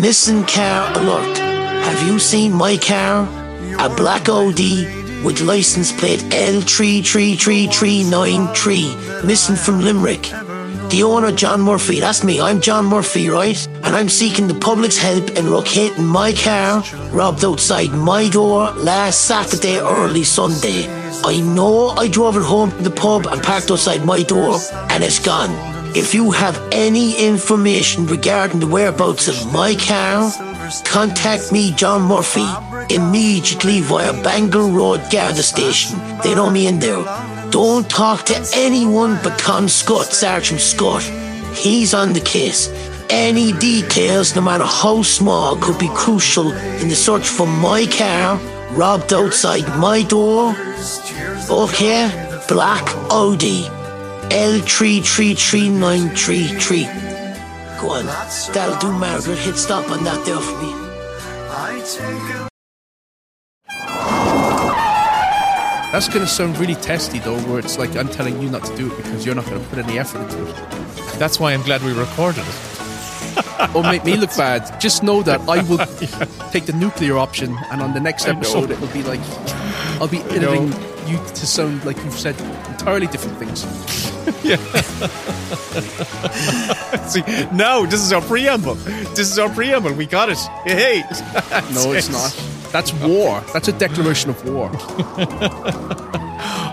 Missing car alert. Have you seen my car? A black Audi with license plate L33393 missing from Limerick. The owner, John Murphy, that's me, I'm John Murphy, right? And I'm seeking the public's help in locating my car robbed outside my door last Saturday, early Sunday. I know I drove it home from the pub and parked outside my door, and it's gone. If you have any information regarding the whereabouts of my car, contact me, John Murphy, immediately via Bangor Road Garda Station. They know me in there. Don't talk to anyone but Con Scott, Sergeant Scott. He's on the case. Any details, no matter how small, could be crucial in the search for my car robbed outside my door. Okay, black Audi, L333933. Go on, that'll do, Margaret. Hit stop on that there for me. That's going to sound really testy, though, where it's like I'm telling you not to do it because you're not going to put any effort into it. That's why I'm glad we recorded it. Or make me look bad. Just know that I will take the nuclear option, and on the next episode, it will be like I'll be editing you to sound like you've said entirely different things. Yeah. See, no, this is our preamble. This is our preamble. We got it. Hey. No, it's not. That's war. That's a declaration of war.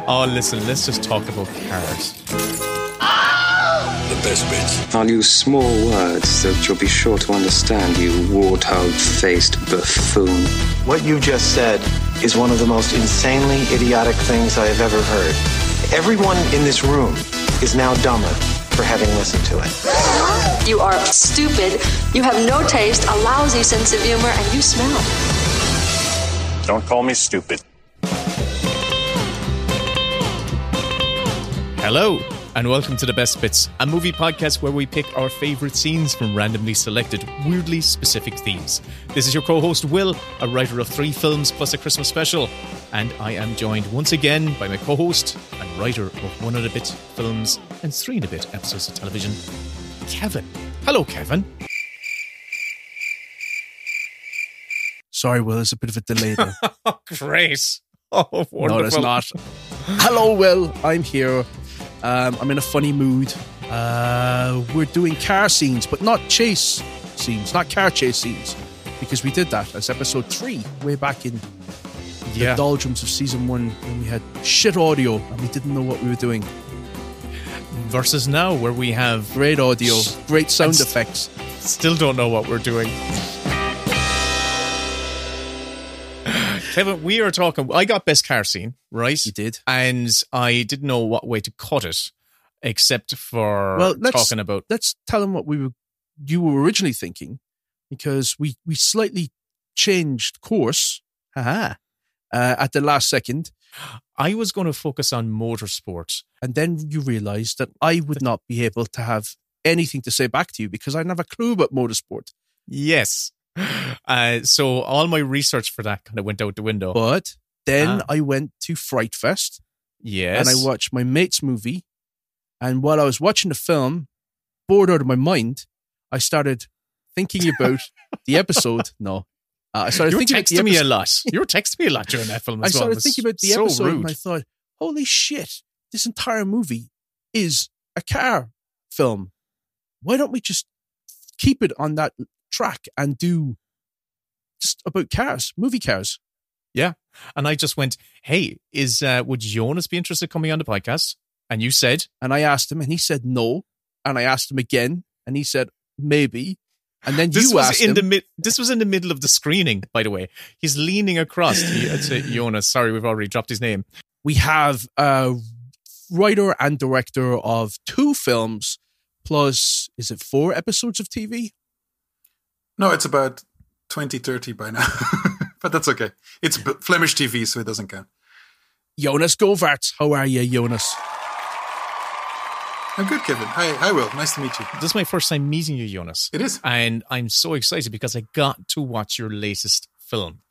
Oh, listen, let's just talk about cars. The best bits. I'll use small words that you'll be sure to understand, you warthog-faced buffoon. What you just said is one of the most insanely idiotic things I have ever heard. Everyone in this room is now dumber for having listened to it. You are stupid. You have no taste, a lousy sense of humor, and you smell. Don't call me stupid. Hello, and welcome to The Best Bits, a movie podcast where we pick our favourite scenes from randomly selected, weirdly specific themes. This is your co host, Will, a writer of three films plus a Christmas special. And I am joined once again by my co host and writer of one and a bit films and three and a bit episodes of television, Kevin. Hello, Kevin. Sorry, Will, there's a bit of a delay there. Great. Oh, wonderful. no, it's not. Hello, Will. I'm here. Um, I'm in a funny mood. Uh, we're doing car scenes, but not chase scenes, not car chase scenes, because we did that as episode three way back in Yeah. the doldrums of season one when we had shit audio and we didn't know what we were doing. Versus now, where we have Great audio, great sound And s- effects. Still don't know what we're doing. Kevin, we are talking. I got best car scene, right? You did. And I didn't know what way to cut it, except for Well, let's talking about. let's tell them what we were you were originally thinking, because we we slightly changed course. Haha. Uh, at the last second, I was going to focus on motorsports, and then you realised that I would not be able to have anything to say back to you because I didn't have a clue about motorsport. Yes. Uh, so all my research for that kind of went out the window. But then Ah. I went to Fright Fest yes. and I watched my mate's movie. And while I was watching the film, bored out of my mind, I started thinking about the episode. No, uh, I started you were thinking texting me a lot. You were texting me a lot during that film I as well. started was thinking about the so episode rude. and I thought, holy shit, this entire movie is a car film. Why don't we just keep it on that track and do just about cars, movie cars? Yeah. And I just went, hey, is uh, would Jonas be interested in coming on the podcast? And you said, And I asked him and he said no. And I asked him again and he said maybe. And then this you was asked in him. the mid. This was in the middle of the screening, by the way. He's leaning across to, to Jonas. Sorry, we've already dropped his name. we have a writer and director of two films plus, is it four episodes of TV? No, it's about 20, 30 by now. but that's okay. It's Flemish TV, so it doesn't count. Jonas Govaerts. How are you, Jonas? I'm good, Kevin. Hi, hi, Will. Nice to meet you. This is my first time meeting you, Jonas. It is. And I'm so excited because I got to watch your latest film,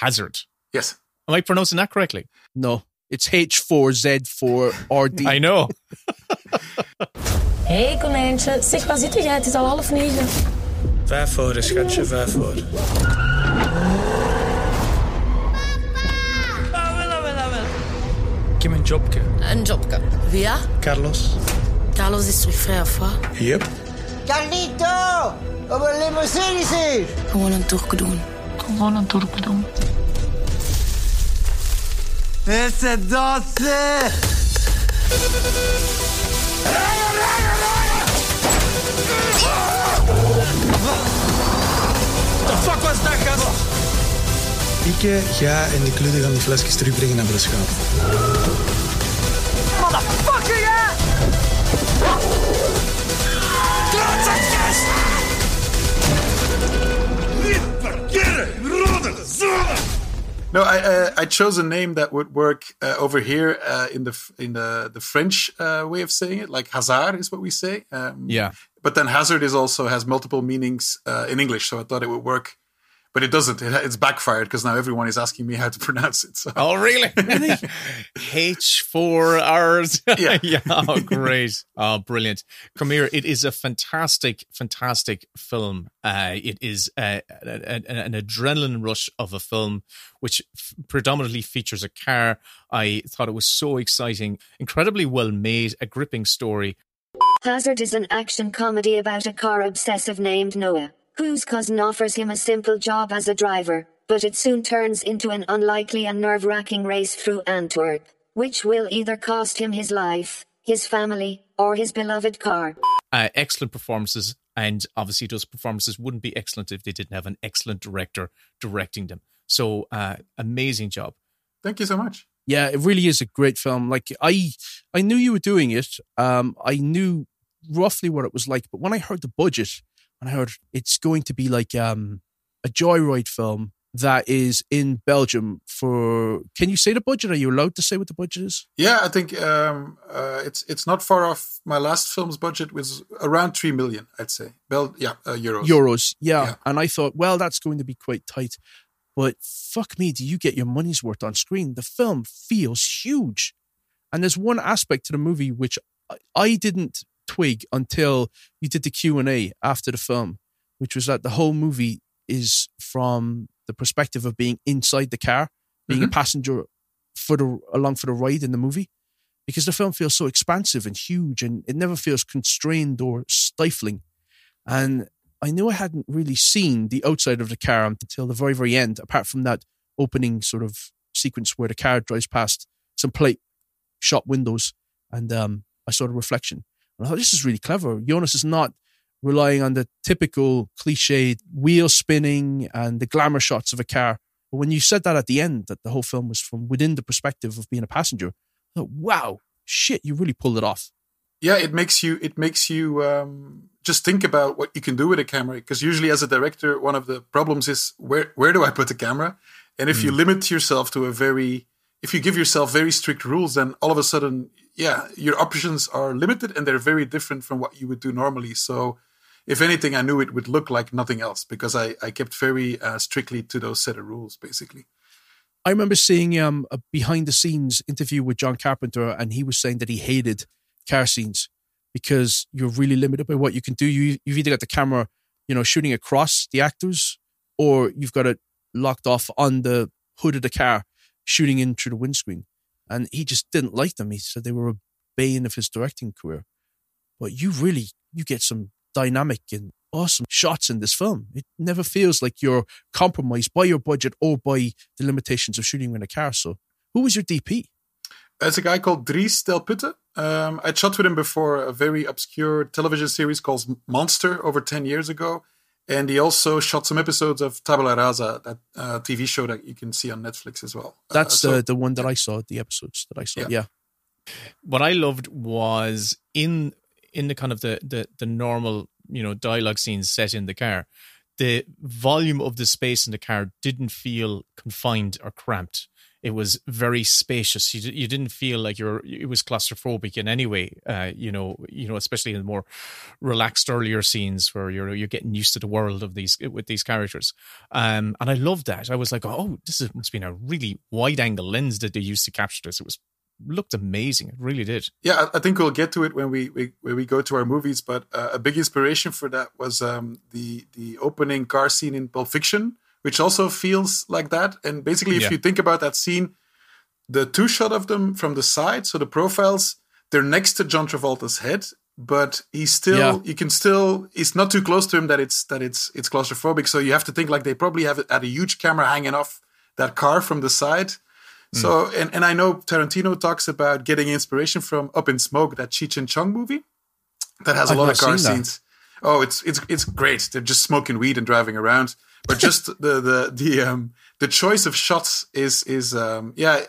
Hazard. Yes. Am I pronouncing that correctly? No, it's H4Z4RD. I know. Hey, konijntje, zeg waar zit jij? Het is al half negen. Waarvoor, schatje, waarvoor? Ik heb een jobje. Een jobke. Wie ja? Carlos. Carlos is terug vrij of wat? Yep. Carlito! Op een limousine is hier! Gewoon een toerke doen. Gewoon een toerke doen. Esse doce! The fuck was dat, gast? Ik ga en de kludde gaan die flesjes terugbrengen naar Brasschaat. Motherfucker, ja! No, I uh, I chose a name that would work uh, over here uh, in the in the the French uh, way of saying it, like hazard is what we say. Um, Yeah. But then hazard is also has multiple meanings uh, in English, so I thought it would work. But it doesn't. It, it's backfired because now everyone is asking me how to pronounce it. So. Oh, really? H4Rs. Yeah. yeah. Oh, great. Oh, brilliant. Come here. It is a fantastic, fantastic film. Uh, it is uh, an, an adrenaline rush of a film, which f- predominantly features a car. I thought it was so exciting, incredibly well made, a gripping story. Hazard is an action comedy about a car obsessive named Noah, whose cousin offers him a simple job as a driver, but it soon turns into an unlikely and nerve wracking race through Antwerp, which will either cost him his life, his family, or his beloved car. Uh, excellent performances. And obviously, those performances wouldn't be excellent if they didn't have an excellent director directing them. So, uh, amazing job. Thank you so much. Yeah, it really is a great film. Like I, I knew you were doing it. Um, I knew roughly what it was like, but when I heard the budget, and I heard it's going to be like um a joyride film that is in Belgium for. Can you say the budget? Are you allowed to say what the budget is? Yeah, I think um, uh, it's it's not far off. My last film's budget was around three million, I'd say. Bel- yeah, uh, euros. Euros, yeah. Yeah. And I thought, well, that's going to be quite tight. But fuck me, do you get your money's worth on screen? The film feels huge. And there's one aspect to the movie which I- I didn't twig until you did the Q&A after the film, which was that the whole movie is from the perspective of being inside the car, being a Mhm. passenger for the along for the ride in the movie. Because the film feels so expansive and huge and it never feels constrained or stifling. And I knew I hadn't really seen the outside of the car until the very, very end, apart from that opening sort of sequence where the car drives past some plate shop windows and um, I saw the reflection. And I thought, this is really clever. Jonas is not relying on the typical cliched wheel spinning and the glamour shots of a car. But when you said that at the end, that the whole film was from within the perspective of being a passenger, I thought, wow, shit, you really pulled it off. yeah it makes you it makes you um, just think about what you can do with a camera because usually as a director one of the problems is where where do i put the camera and if you limit yourself to a very if you give yourself very strict rules then all of a sudden yeah your options are limited and they're very different from what you would do normally so if anything i knew it would look like nothing else because i, I kept very uh, strictly to those set of rules basically I remember seeing um, a behind the scenes interview with John Carpenter, and he was saying that he hated car scenes because you're really limited by what you can do. You, you've either got the camera, you know, shooting across the actors, or you've got it locked off on the hood of the car, shooting in through the windscreen. And he just didn't like them. He said they were a bane of his directing career. But you really, you get some dynamic and awesome shots in this film. It never feels like you're compromised by your budget or by the limitations of shooting in a car. So, who was your DP? It's a guy called Dries Del Putte. Um, I shot with him before a very obscure television series called Monster over 10 years ago. And he also shot some episodes of Tabula Rasa, that uh, TV show that you can see on Netflix as well. Uh, That's so- the the one that I saw, the episodes that I saw. Yeah. Yeah. what I loved was in in the kind of the the the normal you know dialogue scenes set in the car, the volume of the space in the car didn't feel confined or cramped. It was very spacious. You, you didn't feel like you're. It was claustrophobic in any way. Uh, you know, you know, especially in the more relaxed earlier scenes where you're you're getting used to the world of these with these characters. Um, and I loved that. I was like, oh, this is, must be a really wide angle lens that they used to capture this. It was looked amazing. It really did. Yeah, I think we'll get to it when we, we when we go to our movies. But uh, a big inspiration for that was um, the the opening car scene in Pulp Fiction, which also feels like that. And basically, if Yeah. you think about that scene, the two shot of them from the side, so the profiles, they're next to John Travolta's head, but he's still Yeah. you can still it's not too close to him that it's that it's it's claustrophobic. So you have to think like they probably have it at a huge camera hanging off that car from the side. Mm. So and, and I know Tarantino talks about getting inspiration from Up in Smoke, that Cheech and Chong movie that has a I've lot of car that. scenes. Oh, it's it's it's great. They're just smoking weed and driving around. But just the the the um the choice of shots is is um yeah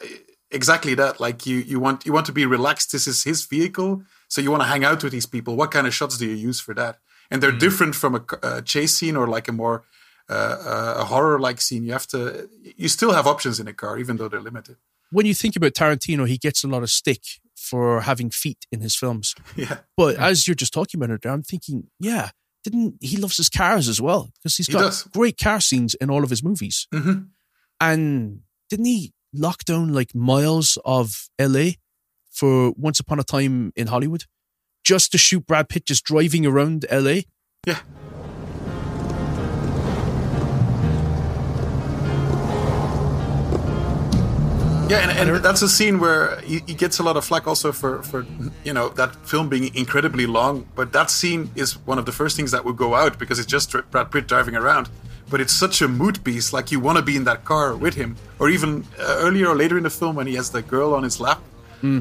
exactly that. Like you you want you want to be relaxed. This is his vehicle, so you want to hang out with these people. What kind of shots do you use for that? And they're different from a chase scene or like a more uh, uh, a horror like scene. You have to you still have options in a car, even though they're limited. When you think about Tarantino, he gets a lot of stick for having feet in his films. Yeah. But as you're just talking about it, I'm thinking, yeah, didn't he loves his cars as well? Because he's got does. great car scenes in all of his movies. Mhm. And didn't he lock down like miles of LA for Once Upon a Time in Hollywood just to shoot Brad Pitt just driving around LA? Yeah. Yeah, and, and that's a scene where he, he gets a lot of flack also for, for you know that film being incredibly long. But that scene is one of the first things that would go out because it's just Brad Pitt driving around. But it's such a mood piece, like you want to be in that car with him, or even uh, earlier or later in the film when he has the girl on his lap.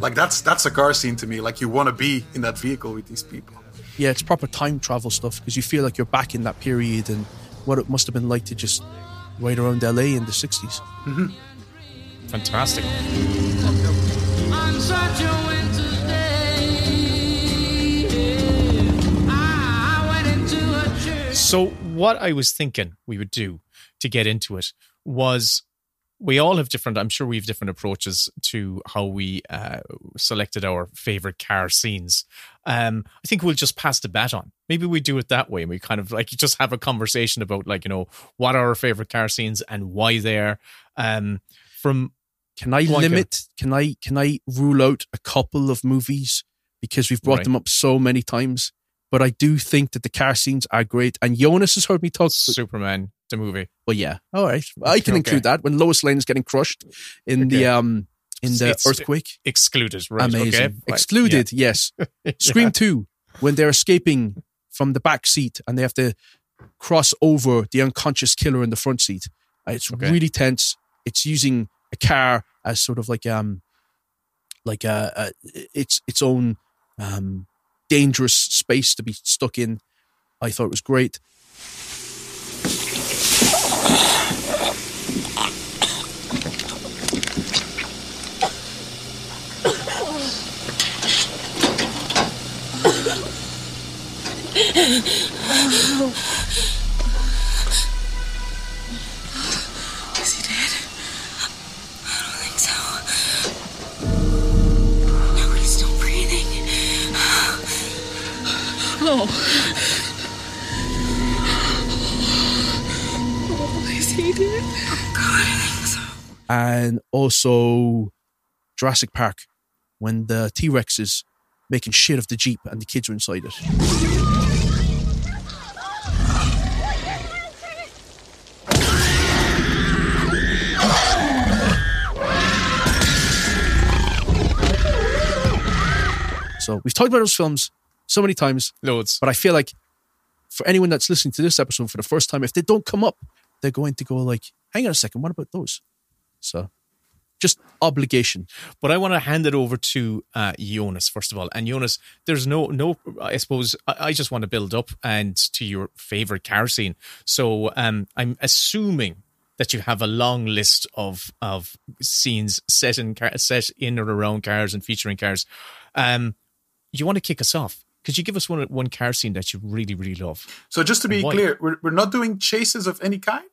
Like that's that's a car scene to me. Like you want to be in that vehicle with these people. Yeah, it's proper time travel stuff because you feel like you're back in that period and what it must have been like to just ride around LA in the 60s. Mm-hmm. Fantastic. On such a winter's day, I went into a. So, what I was thinking we would do to get into it was we all have different, I'm sure we have different approaches to how we uh, selected our favorite car scenes. Um, I think we'll just pass the bat on. Maybe we do it that way and we kind of like just have a conversation about, like, you know, what are our favorite car scenes and why they're. Um, from Can I Go on, limit? Can I can I rule out a couple of movies because we've brought Right. them up so many times? But I do think that the car scenes are great, and Jonas has heard me talk. Superman, the movie. Well, yeah, all right, I can Okay. include that when Lois Lane is getting crushed in the um in the It's earthquake. Excluded, right? Amazing, Okay. Excluded. Yes, Scream Two when they're escaping from the back seat and they have to cross over the unconscious killer in the front seat. Uh, It's Okay. really tense. It's using a car as sort of like um like a, a its its own um dangerous space to be stuck in. I thought it was great. Oh. Is he dead? Oh, God, I think so. and also Jurassic Park when the T Rex is making shit of the Jeep and the kids are inside it. So we've talked about those films so many times, loads. But I feel like for anyone that's listening to this episode for the first time, if they don't come up, they're going to go like, "Hang on a second, what about those?" So, just obligation. But I want to hand it over to uh, Jonas first of all. And Jonas, there's no no. I suppose I, I just want to build up and to your favorite car scene. So um, I'm assuming that you have a long list of of scenes set in car, set in or around cars and featuring cars. Um, you want to kick us off? Could you give us one one car scene that you really really love? So just to be clear, we're, we're not doing chases of any kind.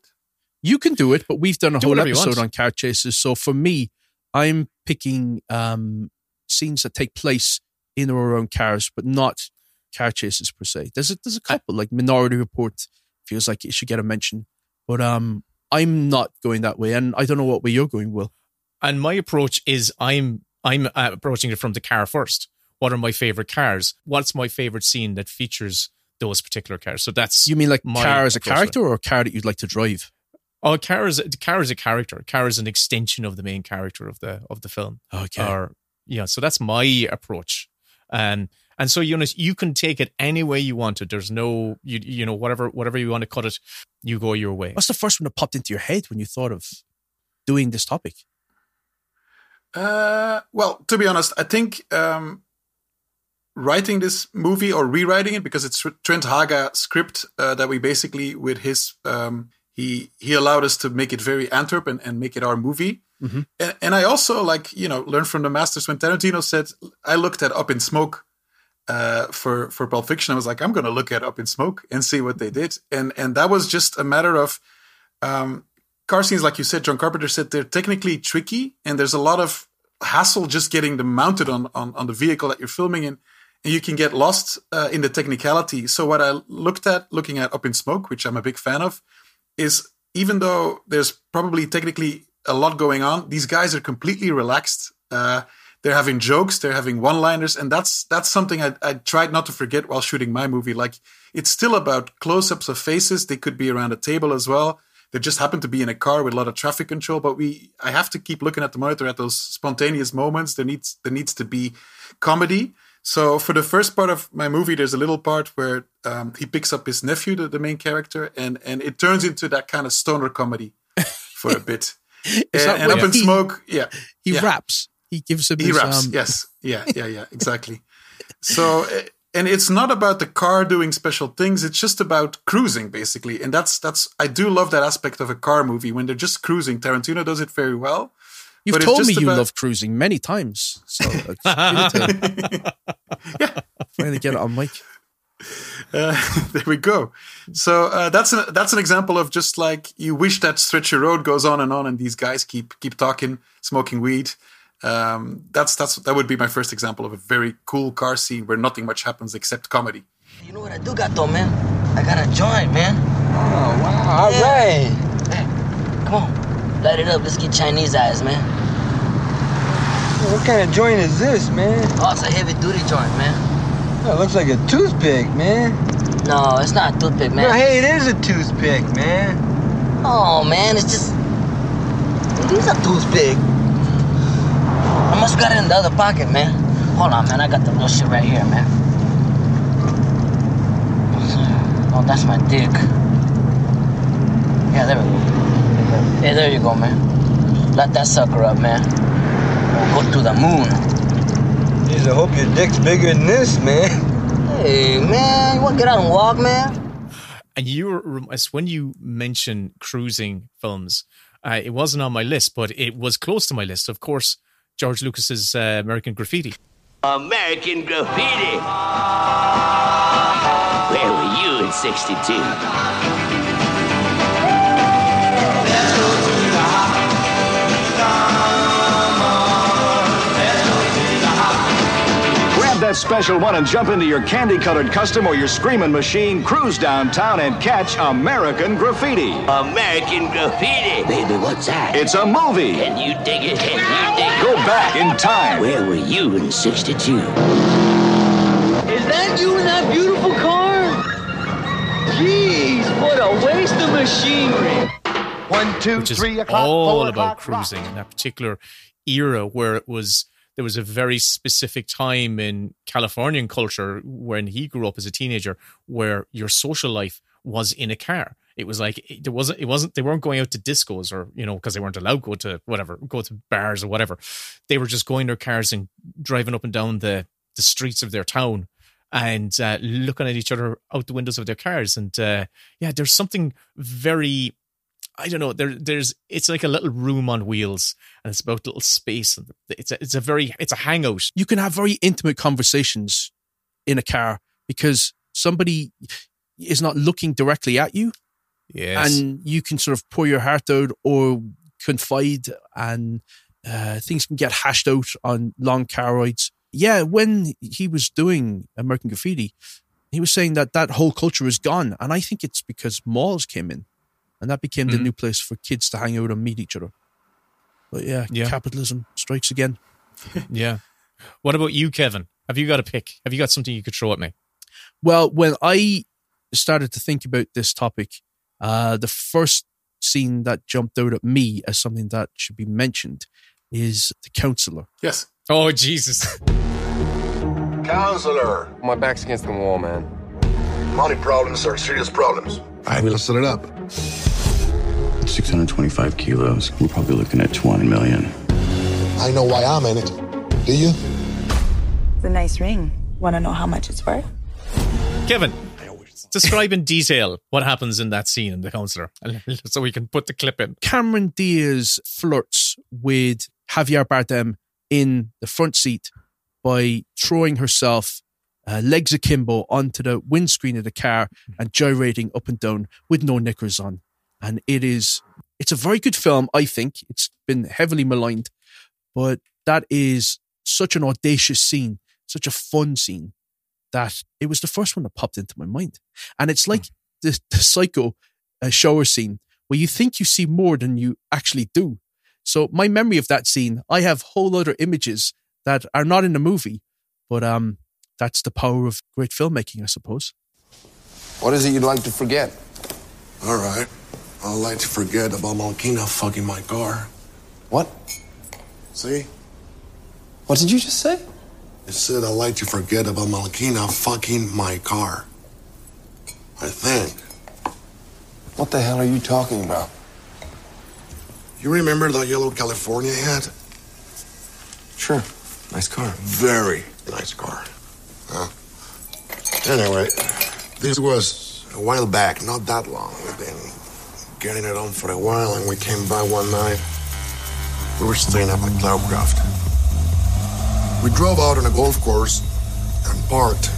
You can do it, but we've done a Do whole episode on car chases. So for me, I'm picking um, scenes that take place in or around cars, but not car chases per se. There's a, there's a couple like Minority Report feels like it should get a mention, but um, I'm not going that way, and I don't know what way you're going. Will And my approach is I'm I'm uh, approaching it from the car first. What are my favorite cars? What's my favorite scene that features those particular cars? So that's You mean like my car as a approach to it. character or a car that you'd like to drive? Oh, car is car is a character. Car is an extension of the main character of the of the film. Okay. Or yeah, so that's my approach. Um, and so you know you can take it any way you want it. There's no you you know whatever whatever you want to cut it, you go your way. What's the first one that popped into your head when you thought of doing this topic? Uh, well, to be honest, I think um, writing this movie or rewriting it because it's Trent Haaga script uh, that we basically with his um, he he allowed us to make it very Antwerp and, and make it our movie. Mhm. And, and I also like you know learned from the masters when Tarantino said I looked at Up in Smoke uh, for for Pulp Fiction. I was like I'm going to look at Up in Smoke and see what they did. And and that was just a matter of um, car scenes, like you said, John Carpenter said they're technically tricky, and there's a lot of hassle just getting them mounted on on, on the vehicle that you're filming in, and you can get lost uh, in the technicality. So what I looked at, looking at Up in Smoke, which I'm a big fan of, is even though there's probably technically a lot going on, these guys are completely relaxed. Uh, they're having jokes, they're having one-liners, and that's that's something I, I tried not to forget while shooting my movie. Like it's still about close-ups of faces. They could be around a table as well. They just happen to be in a car with a lot of traffic control. But we, I have to keep looking at the monitor at those spontaneous moments. There needs there needs to be comedy. So for the first part of my movie, there's a little part where um, he picks up his nephew, the, the main character, and and it turns into that kind of stoner comedy for a bit. Is and that and up in he- smoke, yeah, He yeah. raps. He gives him He his, raps. um, yes. Yeah. Yeah. Yeah. Exactly. so, uh, and it's not about the car doing special things. It's just about cruising, basically. And that's that's. I do love that aspect of a car movie when they're just cruising. Tarantino does it very well. You've but told me you about- love cruising many times. So it's good to finally get it on mic. Uh, there we go. So uh, that's a, that's an example of just like you wish that stretch of road goes on and on, and these guys keep keep talking, smoking weed. Um, that's that's that would be my first example of a very cool car scene where nothing much happens except comedy. You know what I do got though, man? I got a joint, man. Oh, wow. All right. Hey, come on. Light it up. Let's get Chinese eyes, man. What kind of joint is this, man? Oh, it's a heavy duty joint, man. That looks like a toothpick, man. No, it's not a toothpick, man. No, hey, it is a toothpick, man. Oh, man, it's just. It is a toothpick. I must got it in the other pocket, man. Hold on, man. I got the real shit right here, man. Oh, that's my dick. Yeah, there we go. Hey, there you go, man. Light that sucker up, man. We'll go to the moon. Jeez, I hope your dick's bigger than this, man. Hey, man, you want to get out and walk, man? And you as when you mention cruising films, uh, it wasn't on my list, but it was close to my list. Of course, George Lucas's uh, American Graffiti. American Graffiti. Where were you in 62? That special one and jump into your candy colored custom or your screaming machine, cruise downtown and catch American Graffiti. American Graffiti. Baby, what's that? It's a movie. Can you dig it? Can you dig it? Go back in time. Where were you in 62? Is that you in that beautiful car? Jeez, what a waste of machinery. One, two, which is three o'clock, all four about o'clock, cruising in that particular era where it was there was a very specific time in Californian culture when he grew up as a teenager where your social life was in a car. It was like there wasn't it wasn't they weren't going out to discos or you know because they weren't allowed to go to whatever go to bars or whatever. They were just going in their cars and driving up and down the the streets of their town and uh, looking at each other out the windows of their cars. And uh, yeah, there's something very I don't know. There, there's it's like a little room on wheels, and it's about little space, and it's a, it's a very it's a hangout. You can have very intimate conversations in a car because somebody is not looking directly at you. Yes. And you can sort of pour your heart out or confide, and uh, things can get hashed out on long car rides. Yeah, when he was doing American Graffiti, he was saying that that whole culture is gone. And I think it's because malls came in and that became the Mhm. new place for kids to hang out and meet each other. But yeah, Yeah. capitalism strikes again. Yeah. What about you, Kevin? Have you got a pick? Have you got something you could throw at me? Well, when I started to think about this topic, uh, the first scene that jumped out at me as something that should be mentioned is the counselor. Yes. Oh, Jesus. Counselor. My back's against the wall, man. Money problems are serious problems. I will set it up. 625 kilos. We're probably looking at 20 million. I know why I'm in it. Do you? It's a nice ring. Want to know how much it's worth? Kevin, describe in detail what happens in that scene in The Counselor so we can put the clip in. Cameron Diaz flirts with Javier Bardem in the front seat by throwing herself uh, legs akimbo onto the windscreen of the car and gyrating up and down with no knickers on. And it is, it's a very good film, I think. It's been heavily maligned, but that is such an audacious scene, such a fun scene that it was the first one that popped into my mind. And it's like the, the psycho uh, shower scene where you think you see more than you actually do. So my memory of that scene, I have whole other images that are not in the movie, but um, that's the power of great filmmaking, I suppose. What is it you'd like to forget? All right. I'd like to forget about Malkina fucking my car. What? See? What did you just say? I said I'd like to forget about Malkina fucking my car. I think. What the hell are you talking about? You remember that yellow California hat? Sure. Nice car. Very nice car. Huh? Anyway, this was a while back, not that long. Been getting it on for a while, and we came by one night. We were staying up at Cloudcroft. We drove out on a golf course and parked,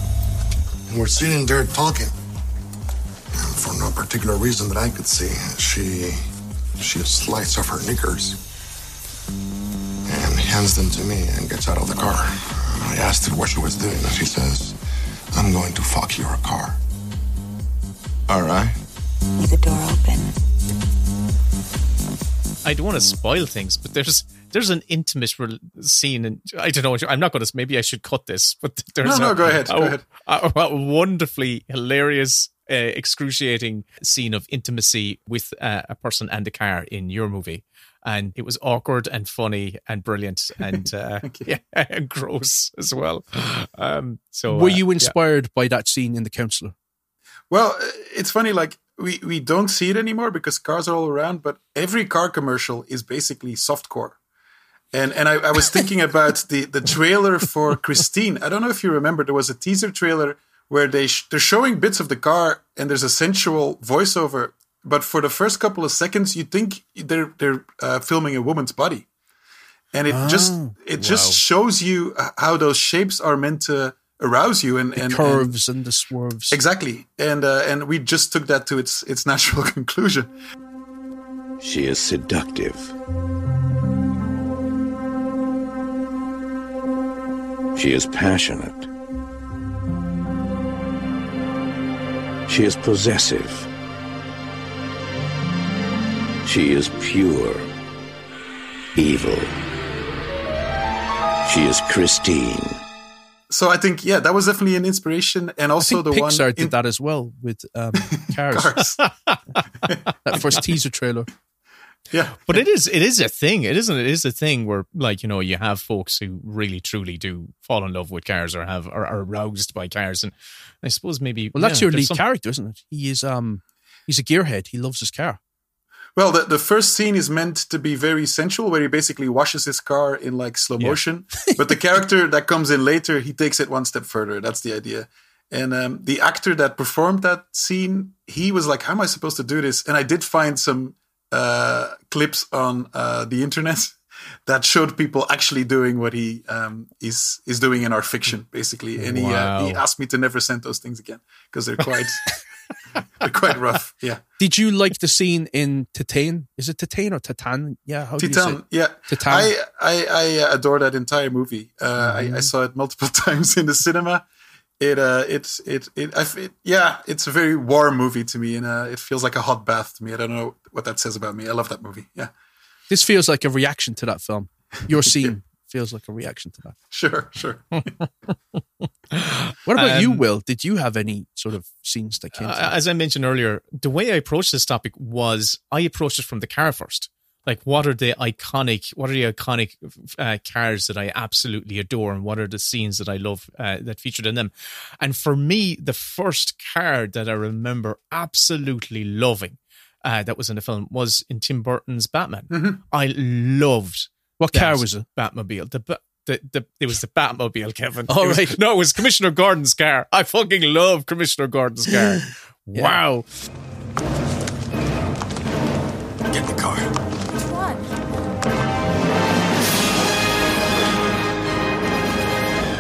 and we're sitting there talking. And for no particular reason that I could see, she she slides off her knickers and hands them to me and gets out of the car. I asked her what she was doing, and she says, "I'm going to fuck your car." All right. Leave the door open. I don't want to spoil things, but there's there's an intimate re- scene, and I don't know. I'm not going to. Maybe I should cut this, but there's No, no, a, go ahead, A, go ahead. A, a wonderfully hilarious, uh, excruciating scene of intimacy with uh, a person and a car in your movie, and it was awkward and funny and brilliant and uh, yeah, and gross as well. Um, so, Were uh, you yeah. inspired by that scene in The Counselor? Well, uh, it's funny, like, we, we don't see it anymore because cars are all around, but every car commercial is basically softcore. And and I, I was thinking about the, the trailer for Christine. I don't know if you remember, there was a teaser trailer where they sh- they're showing bits of the car and there's a sensual voiceover. But for the first couple of seconds, you think they're they're uh, filming a woman's body, and it just Oh, it just shows you how those shapes are meant to arouse you and The and, and curves and, the swerves. Exactly, and uh, and we just took that to its its natural conclusion. She is seductive. She is passionate. She is possessive. She is pure. Evil. She is Christine. So I think yeah, that was definitely an inspiration, and also I think the Pixar one did that as well with um, Cars. Cars. that first teaser trailer. Yeah, but it is it is a thing. It isn't. It is a thing where like you know you have folks who really truly do fall in love with cars or have are, are aroused by cars, and I suppose maybe Well, that's yeah, your lead some- character, isn't it? He is um he's a gearhead. He loves his car. Well, the, the first scene is meant to be very sensual, where he basically washes his car in like slow Yeah. motion. but the character that comes in later, he takes it one step further. That's the idea. And um, the actor that performed that scene, he was like, "How am I supposed to do this?" And I did find some uh, clips on uh, the internet that showed people actually doing what he um, is is doing in our fiction, basically. And he uh, he asked me to never send those things again because they're quite quite rough. Yeah. Did you like the scene in Titan? Is it Titan or Titan? Yeah, how do you say Titan, yeah. Titan. I, I, I uh, adore that entire movie. Uh, I, I Mhm. saw it multiple times in the cinema. It, uh, it, it, it, I, it, yeah, it's a very warm movie to me, and uh, it feels like a hot bath to me. I don't know what that says about me. I love that movie. Yeah, This feels like a reaction to that film. Your scene feels like a reaction to that. Sure, sure. What about you, Um, Will? Did you have any sort of scenes that came? to Uh, as I mentioned earlier, the way I approached this topic was I approached it from the car first. Like, what are the iconic, what are the iconic uh, cars that I absolutely adore, and what are the scenes that I love uh, that featured in them? And for me, the first car that I remember absolutely loving uh, that was in the film was in Tim Burton's Batman. I loved What that car was it? Batmobile. The, Ba- the, the, it was the Batmobile, Kevin. All It was- right. No, it was Commissioner Gordon's car. I fucking love Commissioner Gordon's car. Wow. Get in the car.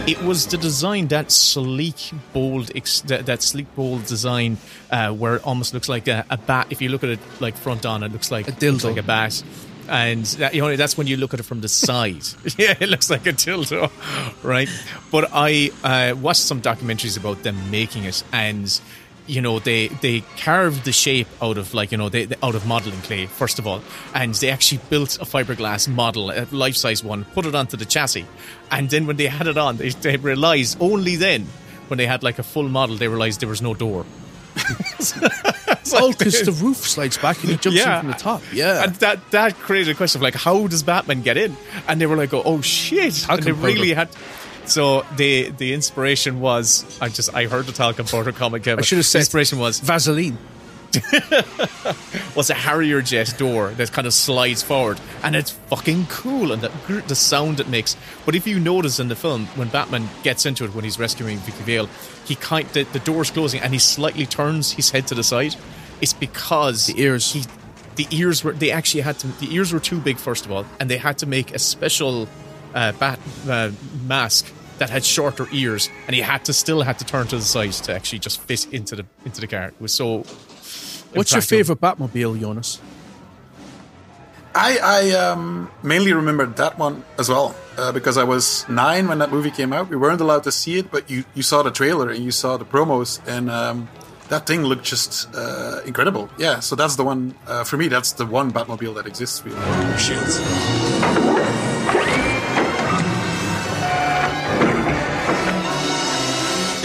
It was the design, that sleek, bold, ex- that, that sleek, bold design, uh, where it almost looks like a, a bat. If you look at it like front on, it looks like a dildo. like a bat. And that, you know that's when you look at it from the side. yeah, it looks like a dildo, right? But I uh, watched some documentaries about them making it, and you know they they carved the shape out of like you know they, they- out of modeling clay first of all and they actually built a fiberglass model a life-size one put it onto the chassis and then when they had it on they, they realized only then when they had like a full model they realized there was no door oh, because the roof slides back and he jumps in from the top. Yeah. and that that created a question of like how does batman get in and they were like oh shit and they really had so the the inspiration was I just I heard the talcum powder comic. Kevin. I should have said inspiration was Vaseline. was a Harrier jet door that kind of slides forward, and it's fucking cool, and the the sound it makes. But if you notice in the film, when Batman gets into it when he's rescuing Vicky Vale, he kind the, the door's closing and he slightly turns his head to the side. It's because The ears. He, the ears were they actually had to the ears were too big first of all, and they had to make a special uh, bat uh, mask that had shorter ears, and he had to still had to turn to the side to actually just fit into the into the car. It was so. What's your favorite Batmobile, Jonas? I, I um, mainly remember that one as well uh, because I was nine when that movie came out. We weren't allowed to see it, but you, you saw the trailer and you saw the promos, and um, that thing looked just uh, incredible. Yeah, so that's the one uh, for me. That's the one Batmobile that exists. Really. Shields.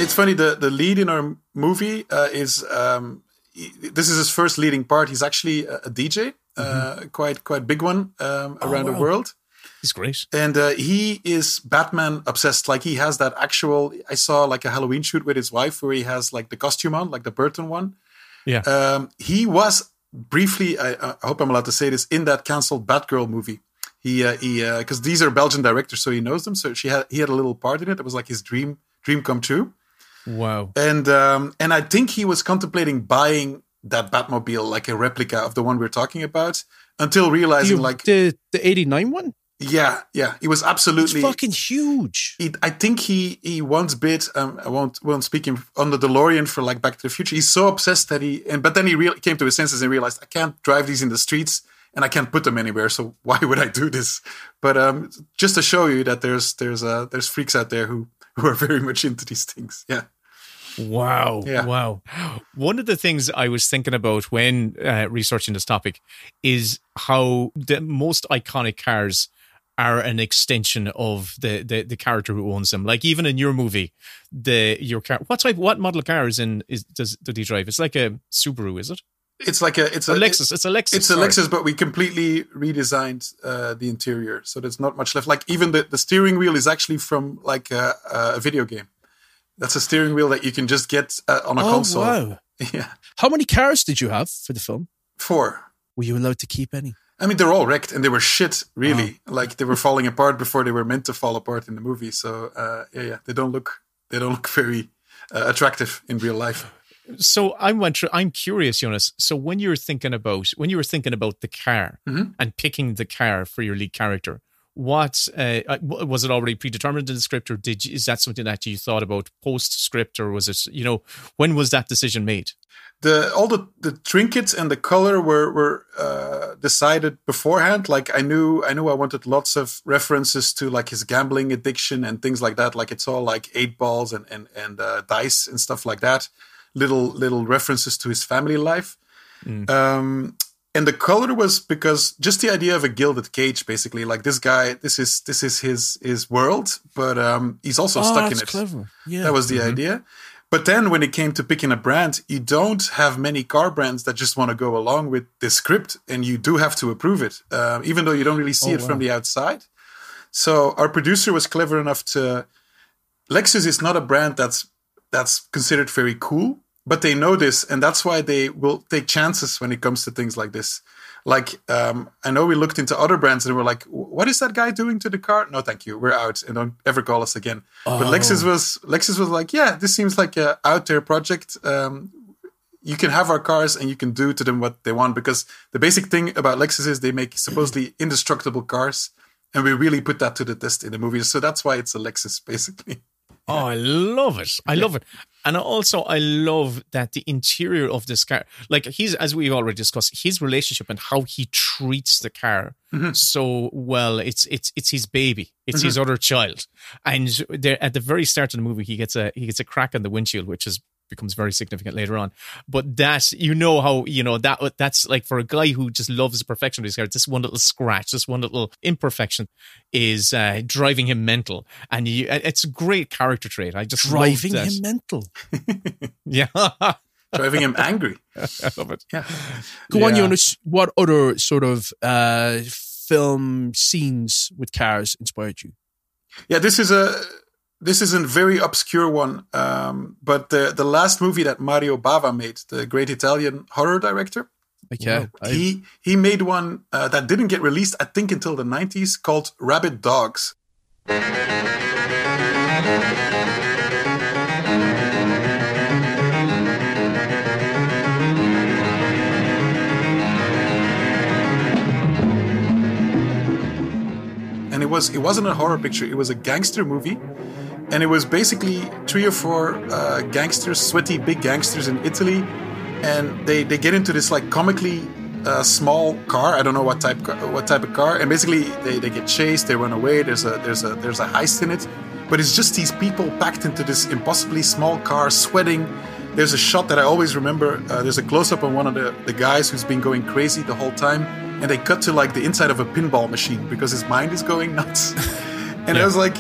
It's funny. The the lead in our movie uh, is um, he- this is his first leading part. He's actually a, a DJ, uh, quite quite big one um, around the wow. world. He's great. and uh, he is Batman obsessed. Like he has that actual. I saw like a Halloween shoot with his wife where he has like the costume on, like the Burton one. Yeah. Um, he was briefly. I, I hope I'm allowed to say this in that cancelled Batgirl movie. He uh, he because these are Belgian directors, so he knows them. So she had he had a little part in it. It was like his dream dream come true. Wow. And um, and I think he was contemplating buying that Batmobile, like a replica of the one we're talking about, until realizing You- like the the eighty nine one. Yeah, yeah, he was It's absolutely fucking huge. he, I think he he once bid. Um, I won't won't speak him on the DeLorean for like Back to the Future. He's so obsessed that he and but then he real, came to his senses and realized I can't drive these in the streets and I can't put them anywhere. So why would I do this? But um, just to show you that there's there's uh, there's freaks out there who who are very much into these things. Yeah. Wow. Yeah. Wow. One of the things I was thinking about when uh, researching this topic is how the most iconic cars are an extension of the, the, the character who owns them. Like even in your movie, the your car what type what model of car is in is does did he drive? It's like a Subaru, is it? It's like a it's A a Lexus. It's a Lexus. It's a sorry. Lexus, but we completely redesigned uh, the interior, so there's not much left. Like even the, the steering wheel is actually from like a, a video game. That's a steering wheel that you can just get uh, on a oh console. wow! Yeah, How many cars did you have for the film? four. Were you allowed to keep any? I mean, they're all wrecked and they were shit. Really, Oh. like they were falling apart before they were meant to fall apart in the movie. So uh, yeah, yeah, they don't look they don't look very uh, attractive in real life. So I'm I'm curious, Jonas. So when you were thinking about when you were thinking about the car Mhm. and picking the car for your lead character, what uh, uh, was it already predetermined in the script, or did you, is that something that you thought about post script, or was it you know when was that decision made? the all the, the trinkets and the color were were uh, decided beforehand. Like I knew I knew I wanted lots of references to like his gambling addiction and things like that. Like it's all like eight balls and and and uh, dice and stuff like that. Little little references to his family life. Um, and the color was because just the idea of a gilded cage, basically, like this guy, this is this is his his world, but um, he's also Oh, stuck in it. clever. Yeah. that was the Mm-hmm. idea. But then when it came to picking a brand, you don't have many car brands that just want to go along with this script, and you do have to approve it, uh, even though you don't really see Oh, it from the outside. So our producer was clever enough to. Lexus is not a brand that's that's considered very cool, but they know this, and that's why they will take chances when it comes to things like this. Like um, I know we looked into other brands and we're like, "What is that guy doing to the car?" No, thank you, we're out, and don't ever call us again. But Oh. Lexus was Lexus was like, "Yeah, this seems like a out there project. Um, you can have our cars and you can do to them what they want because the basic thing about Lexus is they make supposedly indestructible cars." And we really put that to the test in the movie. So that's why it's a Lexus, basically. Oh, I love it. I love it. And also, I love that the interior of this car, like he's, as we've already discussed, his relationship and how he treats the car Mhm. so well. It's it's it's his baby. It's his Mhm. other child. And there, at the very start of the movie, he gets a he gets a crack on the windshield, which is becomes very significant later on. But that you know how you know that that's like for a guy who just loves the perfection of his car. This one little scratch, this one little imperfection, is uh, driving him mental, and you, it's a great character trait. I just Driving him mental. Yeah, Driving him angry. I love it. Yeah. Go on, Yeah. Jonas. What other sort of uh, film scenes with cars inspired you? Yeah, this is a this is a very obscure one. Um, but the the last movie that Mario Bava made, the great Italian horror director, Okay. I- he he made one uh, that didn't get released, I think, until the '90s, called Rabid Dogs. and it was it wasn't a horror picture it was a gangster movie and it was basically three or four uh, gangsters sweaty big gangsters in italy. And they they get into this like comically uh, small car. I don't know what type what type of car. And basically they, they get chased they run away. There's a there's a there's a heist in it. But it's just these people packed into this impossibly small car sweating. There's a shot that i always remember. Uh, there's a close-up on one of the, the guys who's been going crazy the whole time. And they cut to like the inside of a pinball machine because his mind is going nuts. And I was like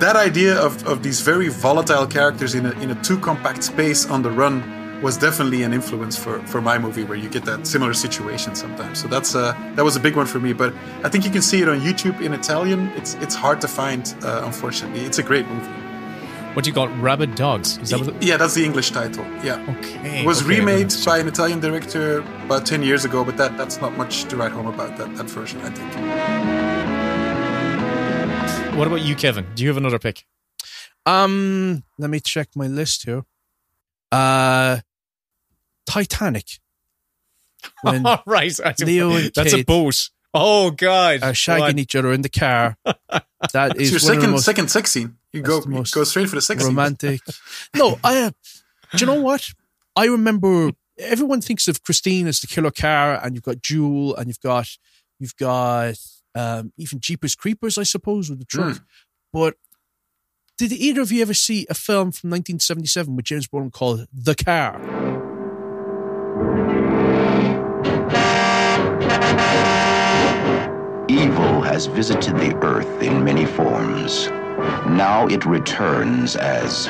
that idea of, of these very volatile characters in a, in a too compact space on the run was definitely an influence for, for my movie where you get that similar situation sometimes so that's uh, that was a big one for me but I think you can see it on YouTube in Italian it's it's hard to find uh, unfortunately it's a great movie What do you call? Rabid Dogs? Is that what? yeah that's the English title yeah Okay. it was okay, remade by an Italian director about 10 years ago but that that's not much to write home about that, that version I think What about you, Kevin? Do you have another pick? Um, let me check my list here. Uh, Titanic. When right. I- Leo and That's a boat. Oh, God. are shagging each other in the car. That is your one of the second most second sex scene you go you go straight for the sex scene romantic. no, I. Uh, do you know what? I remember everyone thinks of Christine as the killer car, and you've got Duel, and you've got you've got um, even Jeepers Creepers, I suppose, with the truck. But did either of you ever see a film from 1977 with James Brolin called The Car? Evil has visited the earth in many forms. Now it returns as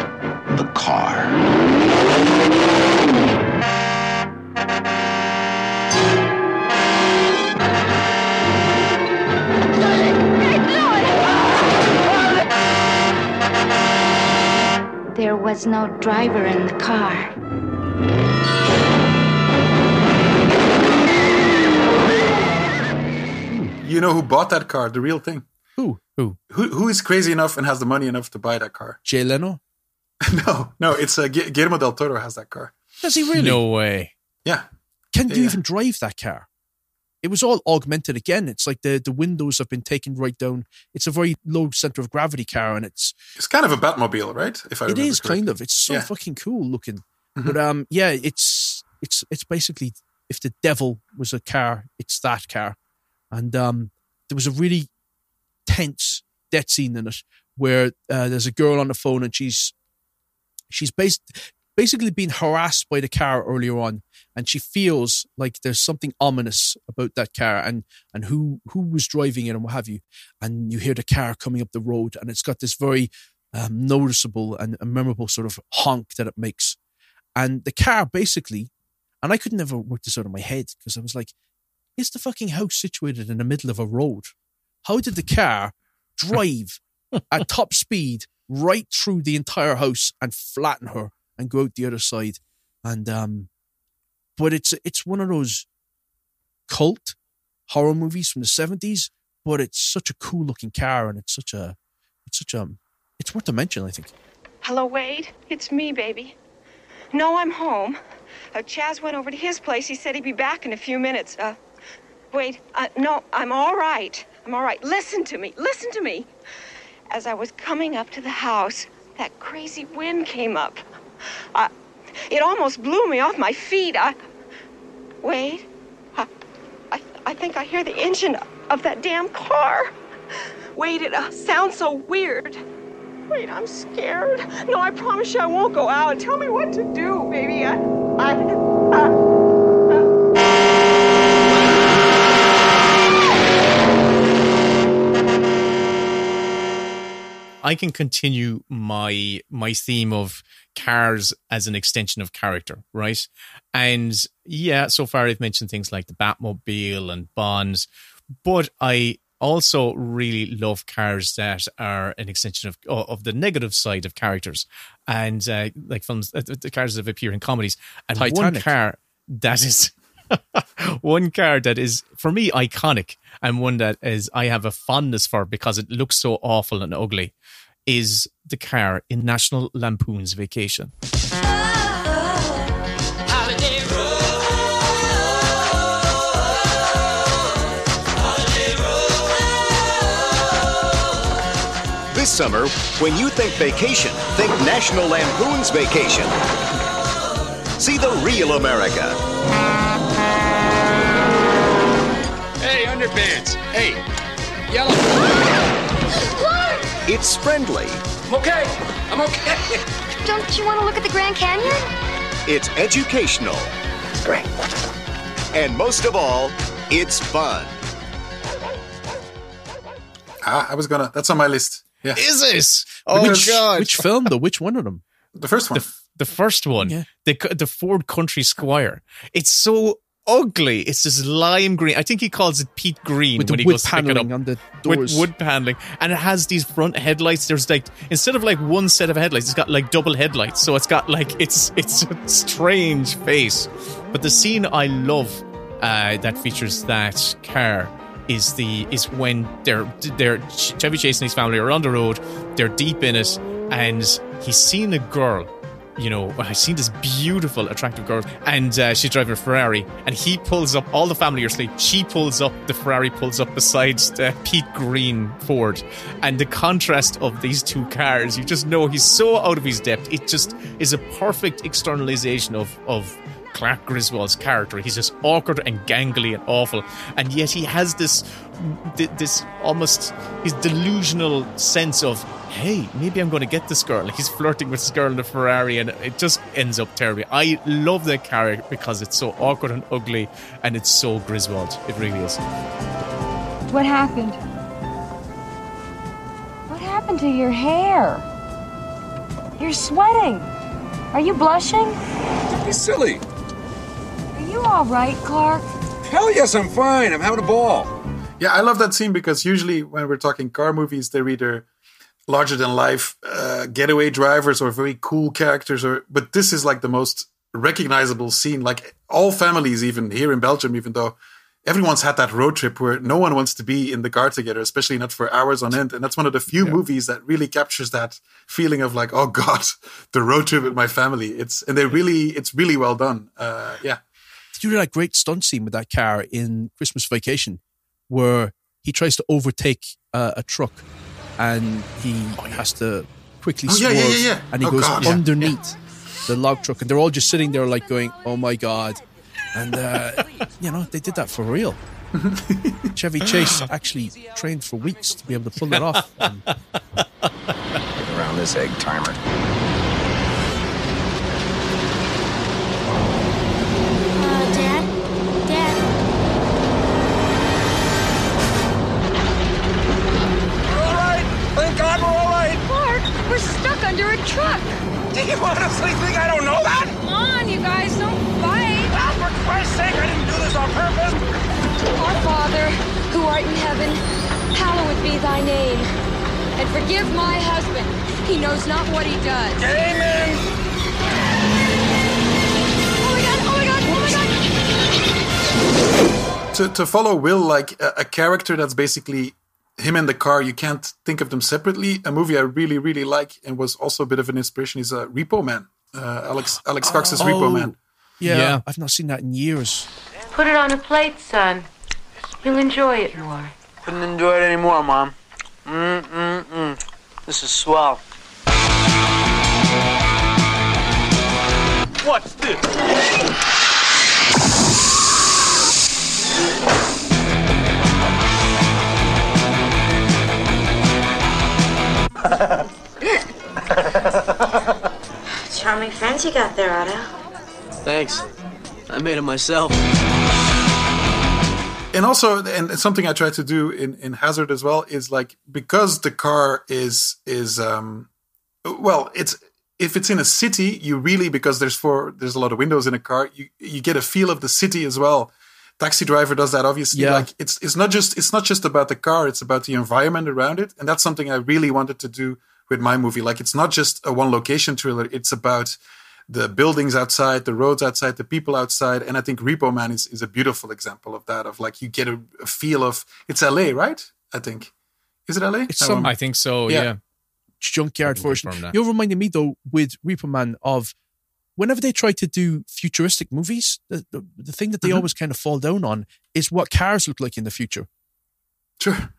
the car. There was no driver in the car. You know who bought that car? The real thing. Who? Who? Who? Who is crazy enough and has the money enough to buy that car? Jay Leno? no, no. It's uh, Gu- Guillermo del Toro has that car. Does he really? No way. Yeah. Can you Yeah. even drive that car? It was all augmented again. It's like the, the windows have been taken right down. It's a very low center of gravity car, and it's It's kind of a Batmobile, right? If I it is kind of. It's so Yeah. fucking cool looking. Mhm. But um, yeah, it's it's it's basically if the devil was a car, it's that car, and um, there was a really tense death scene in it where uh, there's a girl on the phone and she's she's based basically being harassed by the car earlier on, and she feels like there's something ominous about that car and and who who was driving it and what have you. And you hear the car coming up the road, and it's got this very um, noticeable and memorable sort of honk that it makes. And the car basically, and I could never work this out in my head because I was like, is the fucking house situated in the middle of a road? How did the car drive at top speed right through the entire house and flatten her and go out the other side? And um, but it's it's one of those cult horror movies from the seventies. But it's such a cool looking car, and it's such a it's such a it's worth a mention, I think. Hello, Wade. It's me, baby. No, I'm home. Uh, Chaz went over to his place. He said he'd be back in a few minutes. Uh, Wade, uh, no, I'm all right. I'm all right. Listen to me. Listen to me. As I was coming up to the house, that crazy wind came up. I, it almost blew me off my feet. I, Wade, I, I, I think I hear the engine of that damn car. Wade, it uh, sounds so weird. Wait, I'm scared. No, I promise you I won't go out. Tell me what to do, baby. I, I, I can continue my my theme of cars as an extension of character, right? And yeah, so far I've mentioned things like the Batmobile and Bonds, but I also really love cars that are an extension of of the negative side of characters, and uh, like films, uh, the cars that appear in comedies. And Titanic. one car that is one car that is for me iconic and one that is I have a fondness for because it looks so awful and ugly is the car in National Lampoon's Vacation. This summer, when you think vacation, think National Lampoon's Vacation. See the real America. Hey, underpants. Hey, yellow. It's friendly. I'm okay. I'm okay. Don't you want to look at the Grand Canyon? It's educational. Great. And most of all, it's fun. Ah, I was gonna. That's on my list. Yeah. Is it? Oh which, god! Which film though? Which one of them? The first one. The, the first one, the the Ford Country Squire. It's so ugly. It's this lime green. I think he calls it Pete Green With the when he wood goes to pick it paneling up. on the doors. With wood paneling, and it has these front headlights. There's like instead of like one set of headlights, it's got like double headlights. So it's got like it's it's a strange face. But the scene I love uh, that features that car is the is when they're they're Chevy Chase and his family are on the road. They're deep in it, and he's seen a girl you know, I've seen this beautiful, attractive girl, and uh, she's driving a Ferrari, and he pulls up. All the family are asleep. She pulls up. The Ferrari pulls up beside the Pete Green Ford, and the contrast of these two cars, you just know he's so out of his depth. It just is a perfect externalization of of. Clark Griswold's character. He's just awkward and gangly and awful, and yet he has this, this almost his delusional sense of, hey, maybe I'm going to get this girl. Like he's flirting with this girl in the Ferrari, and it just ends up terribly. I love that character because it's so awkward and ugly, and it's so Griswold. It really is. What happened? What happened to your hair? You're sweating. Are you blushing? Don't be silly. Are you all right, Clark? Hell yes, I'm fine. I'm having a ball. Yeah, I love that scene because usually when we're talking car movies, they're either larger than life uh, getaway drivers or very cool characters, or but this is like the most recognizable scene. Like all families, even here in Belgium, even though everyone's had that road trip where no one wants to be in the car together, especially not for hours on end. And that's one of the few movies that really captures that feeling of like, oh god, the road trip with my family. It's and they really, it's really well done. Uh, yeah. Did you do that great stunt scene with that car in Christmas Vacation, where he tries to overtake uh, a truck, and he has to quickly Oh, swerve, yeah, yeah, yeah. and he Oh, goes God, yeah, underneath the log truck, and they're all just sitting there like going, "Oh my god!" And uh, you know they did that for real. Chevy Chase actually trained for weeks to be able to pull it off. And Get around this egg timer. You honestly think I don't know that? Come on, you guys, don't fight. Ah, for Christ's sake, I didn't do this on purpose. Our Father, who art in heaven, hallowed be thy name. And forgive my husband. He knows not what he does. Amen. Oh my god, oh my god, oh my god. to, to follow Will, like a, a character that's basically him and the car, you can't think of them separately. A movie I really, really like and was also a bit of an inspiration is uh, Repo Man. Uh, Alex Alex Cox's Repo Oh, Man. Yeah, Yeah. I've not seen that in years. Put it on a plate, son. You'll enjoy it more. Couldn't enjoy it anymore, Mom. Mm-mm-mm. This is swell. What's this? Charming friends you got there, Otto. Thanks. I made it myself. and also and it's something i try to do in in H4Z4RD as well is like because the car is is um well it's if it's in a city you really because there's four there's a lot of windows in a car you you get a feel of the city as well taxi driver does that obviously Yeah. like it's it's not just it's not just about the car it's about the environment around it and that's something i really wanted to do with my movie like it's not just a one location thriller it's about the buildings outside, the roads outside, the people outside. And I think Repo Man is, is a beautiful example of that, of like you get a, a feel of it's LA, right? I think. Is it LA? It's No, some- I think so. Yeah. Yeah. junkyard I version. You're reminding me though with Repo Man of whenever they try to do futuristic movies, the, the, the thing that they Mhm. always kind of fall down on is what cars look like in the future. Sure.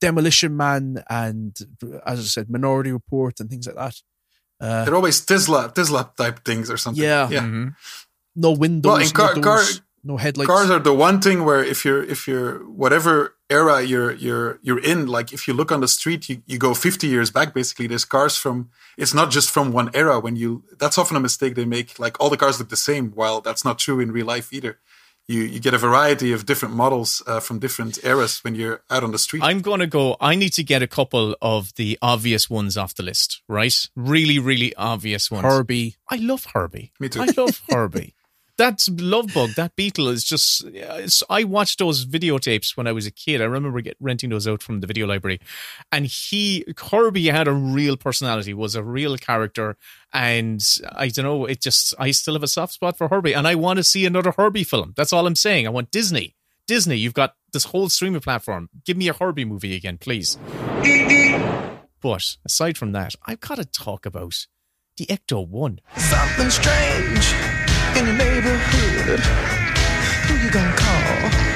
Demolition Man and as I said, Minority Report and things like that. Uh, They're always Tesla, Tesla type things or something. Yeah. Yeah. Mm-hmm. no windows, Well, in car, no car, doors, no headlights. cars are the one thing where if you're if you're whatever era you're you're you're in, like if you look on the street, you, you go 50 years back. Basically, there's cars from. It's not just from one era. When you that's often a mistake they make. Like all the cars look the same, while that's not true in real life either. You you get a variety of different models uh, from different eras when you're out on the street. I'm going to go. I need to get a couple of the obvious ones off the list, right? Really, really obvious ones. Herbie. I love Herbie. Me too. I love Herbie. That love bug, that beetle is just. I watched those videotapes when I was a kid. I remember get, renting those out from the video library, and he Herbie had a real personality, was a real character, and I don't know. It just I still have a soft spot for Herbie, and I want to see another Herbie film. That's all I'm saying. I want Disney. Disney, you've got this whole streaming platform. Give me a Herbie movie again, please. But aside from that, I've got to talk about the Ecto One. Something strange in your neighborhood. Who you gonna call?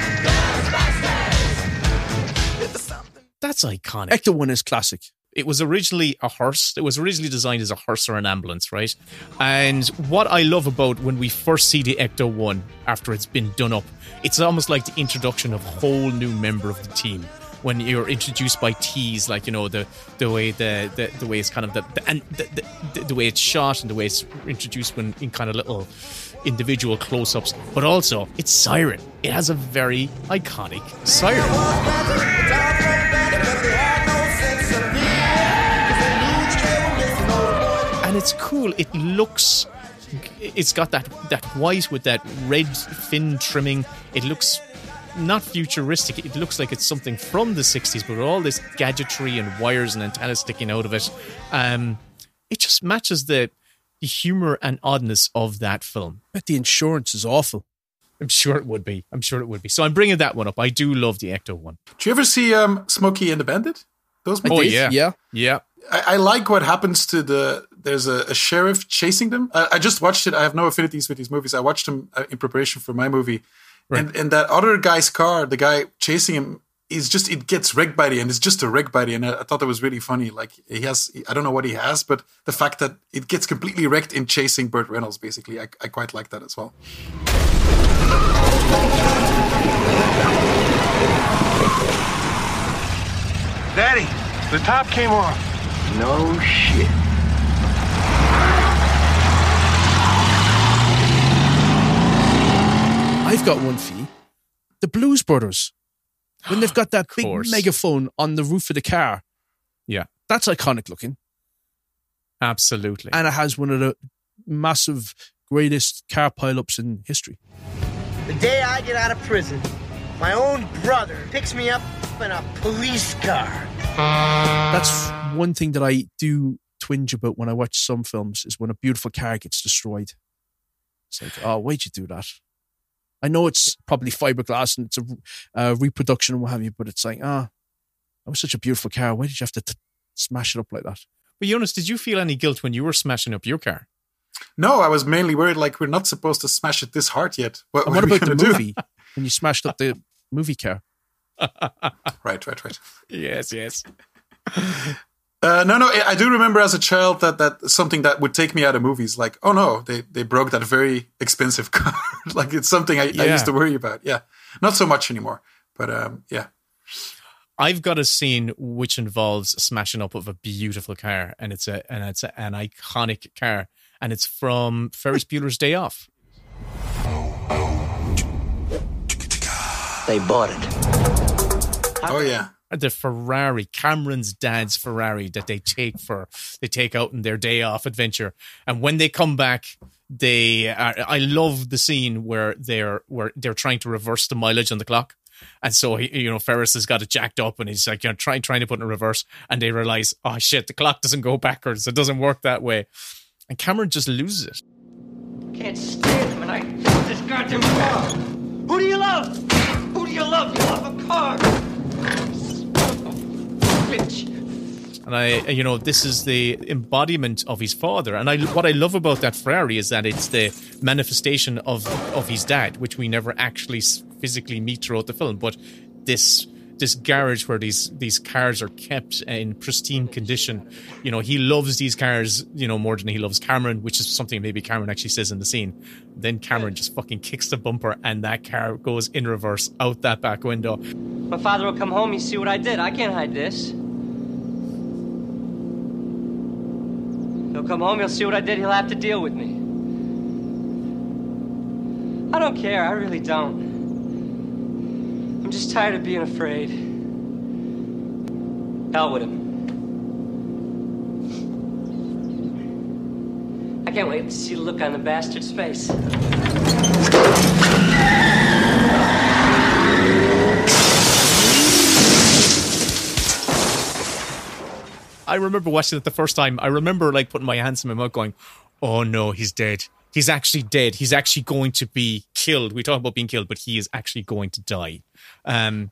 That's iconic. Ecto One is classic. It was originally a hearse. It was originally designed as a hearse or an ambulance, right? And what I love about when we first see the Ecto One after it's been done up, it's almost like the introduction of a whole new member of the team. When you're introduced by teas, like you know the the way the the, the way it's kind of the, the and the, the, the way it's shot and the way it's introduced when in kind of little individual close-ups, but also it's siren. It has a very iconic siren. and it's cool. It looks, it's got that that white with that red fin trimming. It looks not futuristic. It looks like it's something from the '60s, but all this gadgetry and wires and antennas sticking out of it, um, it just matches the the humor and oddness of that film. But the insurance is awful. I'm sure it would be. I'm sure it would be. So I'm bringing that one up. I do love the Ecto one. Do you ever see um, Smokey and the Bandit? Those Oh movies? yeah, Yeah. yeah. I, I like what happens to the. There's a, a sheriff chasing them. I, I just watched it. I have no affinities with these movies. I watched them uh, in preparation for my movie, and and that other guy's car, the guy chasing him, is just it gets wrecked by the end. It's just a wreck by the end. I, I thought that was really funny. Like he has, I don't know what he has, but the fact that it gets completely wrecked in chasing Burt Reynolds, basically, I, I quite like that as well. Daddy, the top came off. No shit. I've got one for you. The Blues Brothers. When they've got that big course. megaphone on the roof of the car. Yeah. That's iconic looking. Absolutely. and it has one of the massive, greatest car pileups in history. The day I get out of prison, my own brother picks me up in a police car. That's one thing that I do twinge about when I watch some films is when a beautiful car gets destroyed. It's like, oh, why'd you do that? I know it's probably fiberglass and it's a uh, reproduction and what have you, but it's like, ah, that was such a beautiful car. Why did you have to t- smash it up like that? But Jonas, did you feel any guilt when you were smashing up your car? No, I was mainly worried like we're not supposed to smash it this hard yet. What, And what what are we about the movie when you smashed up the movie car? Right, right, right. Yes, yes. Uh, no, no, I I do remember as a child that that something that would take me out of movies. Like, oh no, they they broke that very expensive car. like it's something I, I used to worry about. Yeah, not so much anymore. But um, yeah, I've got a scene which involves smashing up of a beautiful car, and it's a and it's a, an iconic car, and it's from Ferris Bueller's Day Off. They bought it. oh yeah, The Ferrari, Cameron's dad's Ferrari that they take for they take out in their day off adventure, and when they come back, they are, I love the scene where they're where they're trying to reverse the mileage on the clock. And so he, you know, Ferris has got it jacked up, and he's like, you know, trying trying to put it in reverse, and they realize, oh shit, the clock doesn't go backwards. It doesn't work that way, and Cameron just loses it. Can't stand him, and I hate this goddamn car. Who do you love? Who do you love? You love a car. And I, you know, this is the embodiment of his father. And I, what I love about that Ferrari is that it's the manifestation of of his dad, which we never actually physically meet throughout the film. But this this garage where these these cars are kept in pristine condition, you know, he loves these cars, you know, more than he loves Cameron, which is something maybe Cameron actually says in the scene. Then Cameron just fucking kicks the bumper, and that car goes in reverse out that back window. My father will come home, you see what I did. I can't hide this. He'll come home, he'll see what I did, he'll have to deal with me. I don't care, I really don't. I'm just tired of being afraid. Hell with him. I can't wait to see the look on the bastard's face. I remember watching it the first time. I remember like putting my hands in my mouth going, oh no, he's dead. He's actually dead. He's actually going to be killed. We talk about being killed, but he is actually going to die. Um,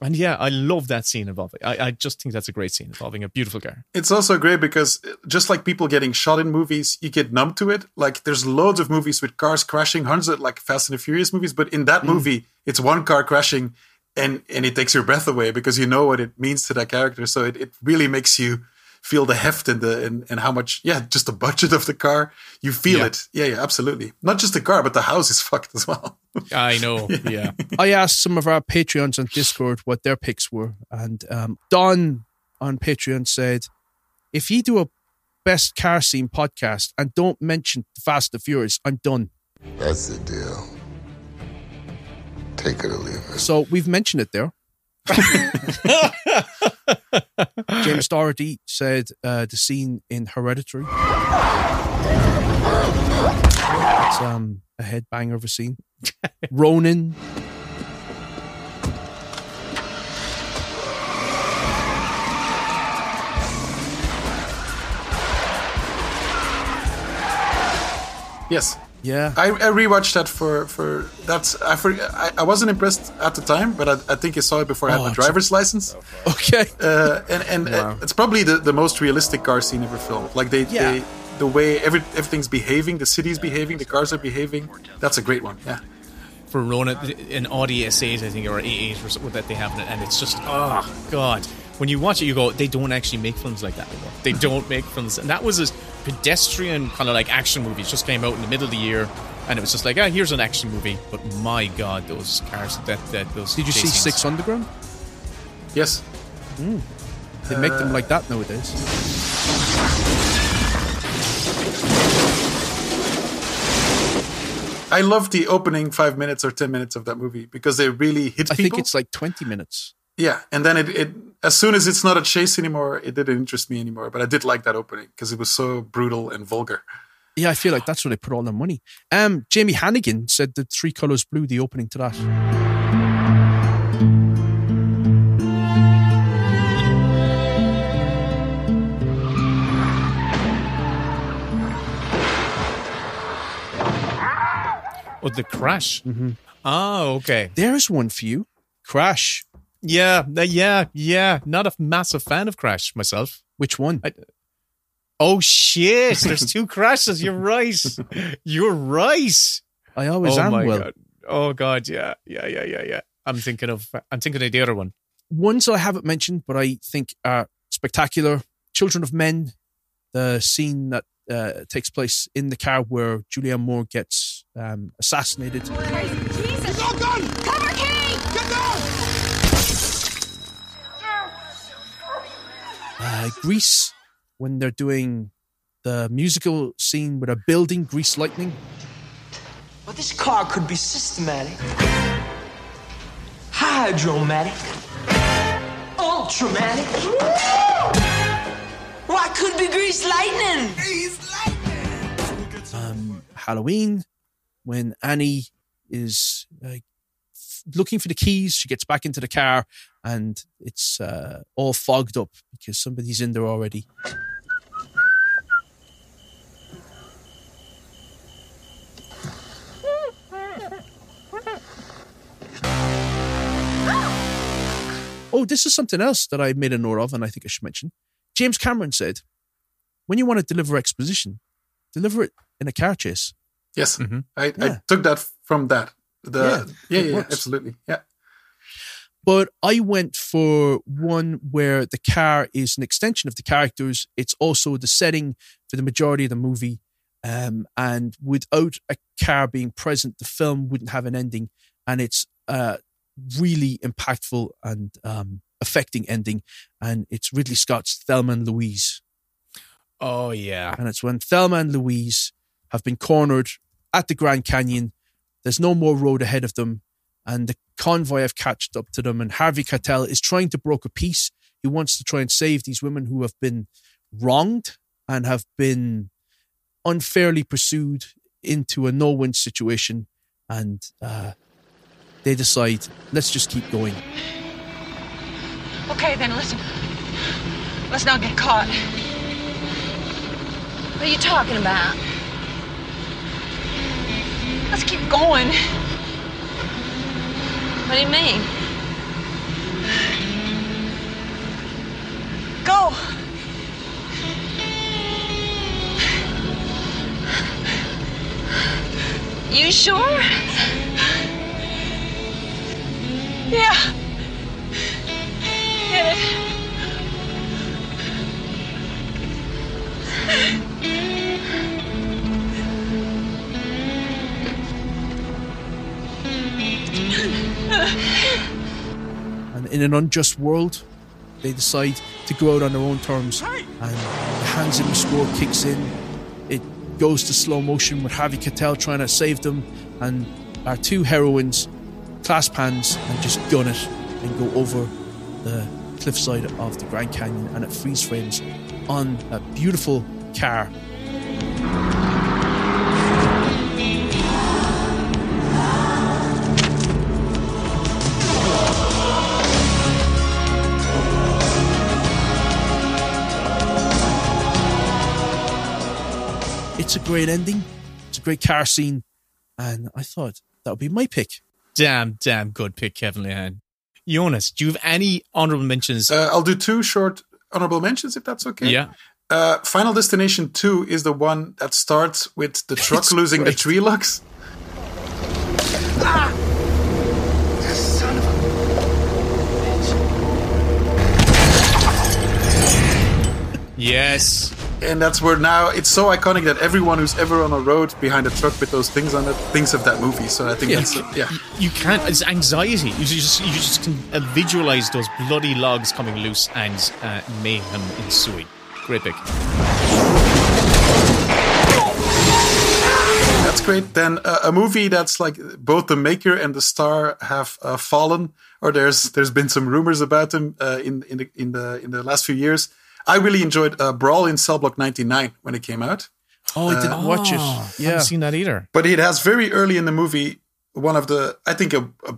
and yeah, I love that scene involving. I, I just think that's a great scene involving a beautiful car. it's also great because just like people getting shot in movies, you get numb to it. Like there's loads of movies with cars crashing, hundreds of like Fast and the Furious movies, but in that Mm. movie, it's one car crashing, and and it takes your breath away because you know what it means to that character. So it, it really makes you feel the heft and the and, and how much yeah just the budget of the car you feel Yeah. it yeah yeah absolutely not just the car but the house is fucked as well I know. Yeah. I asked some of our Patreons on Discord what their picks were, and um, Don on Patreon said, "If you do a best car scene podcast and don't mention the Fast and Furious, I'm done." That's the deal. Take it or leave it. So we've mentioned it there. James Doherty said uh, the scene in Hereditary. It's um, a headbanger of a scene. Ronin. yes yeah I, I rewatched that for for that's I for I, I wasn't impressed at the time but I, I think I saw it before I had Oh, my driver's license Okay. uh, and and Wow. uh, it's probably the, the most realistic car scene ever filmed. Like they, Yeah. they the way every everything's behaving, the city's behaving, the cars are behaving. That's a great one. Yeah. For Ronin, in Audi S8, I think, or A8 or something that they have it, and it's just, oh, God. When you watch it, you go, they don't actually make films like that anymore. They don't make films. And that was a pedestrian kind of like action movies just came out in the middle of the year, and it was just like, ah, here's an action movie. But my God, those cars, that, that those. Did you see scenes. Six Underground? Yes. Mm. They make them like that nowadays. I love the opening five minutes or ten minutes of that movie because they really hit I people. think it's like 20 minutes. yeah, and then it, it as soon as it's not a chase anymore, it didn't interest me anymore. But I did like that opening because it was so brutal and vulgar. Yeah, I feel like that's where they put all their money. Um, Jamie Hannigan said the Three Colors Blue, the opening to that. Oh, the crash. Mm-hmm. Oh, okay. There's one for you. Crash. Yeah, uh, yeah, yeah. Not a massive fan of Crash myself. Which one? I, oh shit! There's two crashes. You're right. You're right. I always oh am. my Will. god. Oh god. Yeah. Yeah. Yeah. Yeah. Yeah. I'm thinking of. I'm thinking of the other one. Ones I haven't mentioned, but I think are spectacular. Children of Men, the scene that uh, takes place in the car where Julianne Moore gets um, assassinated. Jesus! Got gun! Cover Kate! Uh, Grease, when they're doing the musical scene with a building, Grease Lightning. Well, this car could be systematic, hydromatic, ultramatic. Why could be grease lightning? Grease Lightning. Um, Halloween, when Annie is uh, f- looking for the keys, she gets back into the car and it's uh, all fogged up because somebody's in there already. Oh, this is something else that I made a note of, and I think I should mention. James Cameron said, when you want to deliver exposition, deliver it in a car chase. Yes, Mm-hmm. I, I took that from that. The Yeah, yeah, yeah, yeah, absolutely, yeah. But I went for one where the car is an extension of the characters. It's also the setting for the majority of the movie. Um, and without a car being present, the film wouldn't have an ending. And it's a really impactful and um, affecting ending. And it's Ridley Scott's Thelma and Louise. Oh yeah. And it's when Thelma and Louise have been cornered at the Grand Canyon. There's no more road ahead of them. And the convoy have catched up to them. And Harvey Keitel is trying to broker peace. He wants to try and save these women who have been wronged and have been unfairly pursued into a no win situation. And uh, they decide, let's just keep going. Okay, then listen. Let's not get caught. What are you talking about? Let's keep going. What do you mean? Go. You sure? Yeah. An unjust world, they decide to go out on their own terms. And the Hans Zimmer score kicks in. It goes to slow motion with Harvey Keitel trying to save them. And our two heroines clasp hands and just gun it and go over the cliffside of the Grand Canyon. And it freeze frames on a beautiful car. It's a great ending. It's a great car scene. And I thought that would be my pick. Damn, damn good pick, Kevin Lehan. Jonas, do you have any honorable mentions? Uh, I'll do two short honorable mentions if that's okay. Yeah. Uh, Final Destination 2 is the one that starts with the truck It's losing great. the tree locks. Son of a Yes. And that's where now it's so iconic that everyone who's ever on a road behind a truck with those things on it thinks of that movie. So I think Yeah. that's, yeah. You can't. It's anxiety. You just you just can uh, visualize those bloody logs coming loose and uh, mayhem ensuing. Great pick. That's great. Then uh, a movie that's like both the maker and the star have uh, fallen or there's there's been some rumors about them uh, in in the in the in the last few years. I really enjoyed uh, Brawl in Cell Block 99 when it came out. Oh, I didn't watch it. I Yeah. haven't seen that either. But it has very early in the movie one of the I think a, a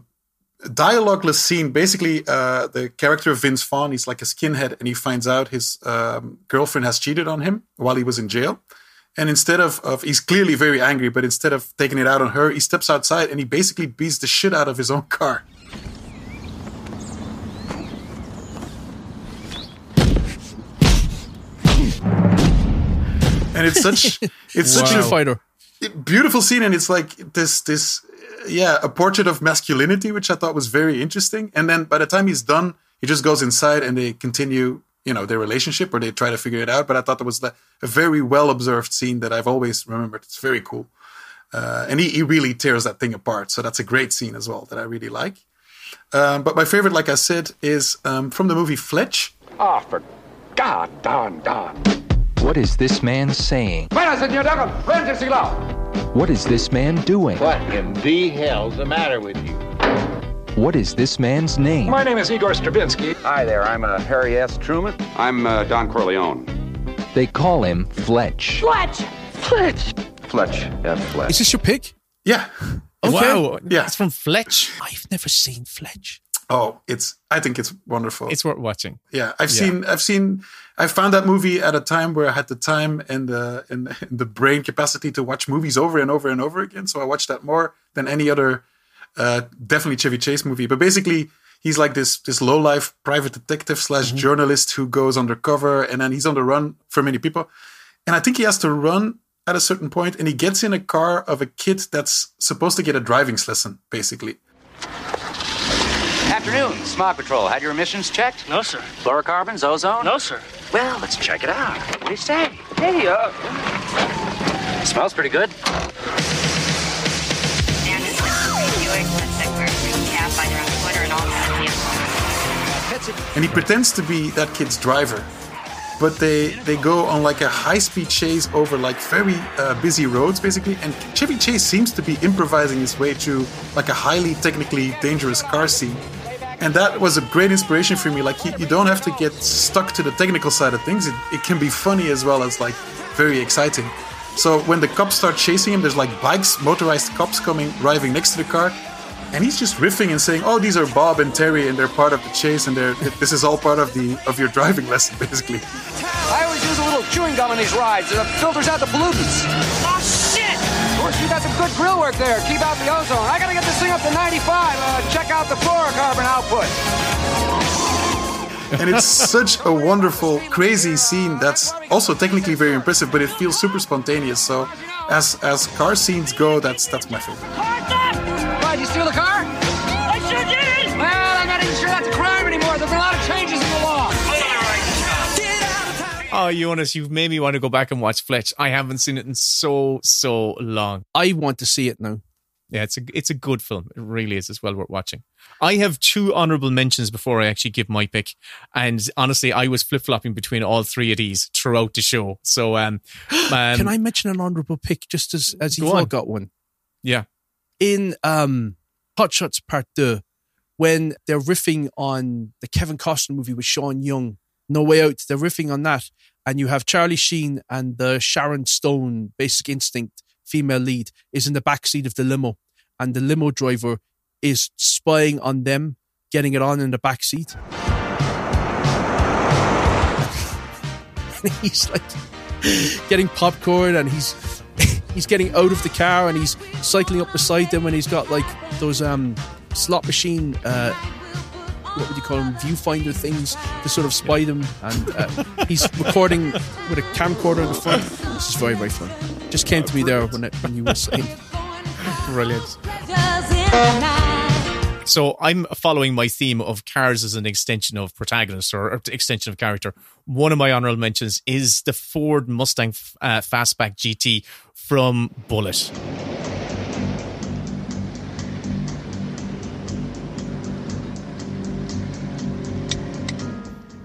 dialogueless scene. Basically, uh, the character of Vince Vaughn, he's like a skinhead, and he finds out his um, girlfriend has cheated on him while he was in jail. And instead of, of he's clearly very angry, but instead of taking it out on her, he steps outside and he basically beats the shit out of his own car. And it's such it's such a Fighter. beautiful scene and it's like this this uh, yeah a portrait of masculinity which i thought was very interesting. And then by the time he's done he just goes inside and they continue you know their relationship or they try to figure it out. But i thought that was a very well observed scene that i've always remembered. It's very cool. Uh, and he, he really tears that thing apart. So that's a great scene as well that i really like. Um, but my favorite like i said is um, from the movie fletch. Oh, for God, Don, Don. What is this man saying? Bueno, señor Duncan, rente silau. What is this man doing? What in the hell's the matter with you? What is this man's name? My name is Igor Stravinsky. Hi there, I'm uh, Harry S. Truman. I'm uh, Don Corleone. They call him Fletch. Fletch! Fletch! Fletch, F. Fletch. Is this your pick? yeah Wow. Yeah. It's from Fletch. I've never seen Fletch. oh it's i think it's wonderful It's worth watching. Yeah, I've Yeah. seen, I've seen, I found that movie at a time where I had the time and the and the brain capacity to watch movies over and over and over again. So I watched that more than any other, uh, definitely Chevy Chase movie. But basically, he's like this this low life private detective slash journalist who goes undercover and then he's on the run for many people. And I think he has to run at a certain point, and he gets in a car of a kid that's supposed to get a driving lesson, basically. Afternoon, Smog Patrol. Had your emissions checked? No, sir. Fluorocarbons, ozone? No, sir. Well, let's check it out. What do you say? Hey, uh. Smells pretty good. and he pretends to be that kid's driver but they they go on like a high speed chase over like very uh, busy roads basically and chevy chase seems to be improvising his way through like a highly technically dangerous car scene and that was a great inspiration for me like you, you don't have to get stuck to the technical side of things it, it can be funny as well as like very exciting so when the cops start chasing him there's like bikes motorized cops coming driving next to the car and he's just riffing and saying, "Oh, these are Bob and Terry, and they're part of the chase, and they're this is all part of the of your driving lesson, basically." I always use a little chewing gum on these rides. It filters out the pollutants. You got some good grill work there. Keep out the ozone. I gotta get this thing up to 95. Uh, check out the fluorocarbon output. and it's such a wonderful, crazy scene that's also technically very impressive, but it feels super spontaneous. So, as as car scenes go, that's that's my favorite. Did you steal the car? Oh, Jonas, you've made me want to go back and watch Fletch. I haven't seen it in so, so long. I want to see it now. Yeah, it's a it's a good film. It really is. It's well worth watching. I have two honorable mentions before I actually give my pick, and honestly, I was flip flopping between all three of these throughout the show. So, um, um Can I mention an honourable pick just as as you've all got one? Yeah, in um Hot Shots Part Two, when they're riffing on the Kevin Costner movie with Sean Young, No Way Out, they're riffing on that, and you have Charlie Sheen and the Sharon Stone Basic Instinct female lead is in the back seat of the limo, and the limo driver is spying on them, getting it on in the back seat. And he's like getting popcorn and he's he's getting out of the car and he's cycling up beside them and he's got like those um slot machine uh what would you call them viewfinder things to sort of spy them and uh, he's recording with a camcorder in the front this is very very fun just came to me there when, it, when you were saying brilliant. So I'm following my theme of cars as an extension of protagonist or, or extension of character. One of my honorable mentions is the Ford Mustang uh, Fastback GT from Bullitt.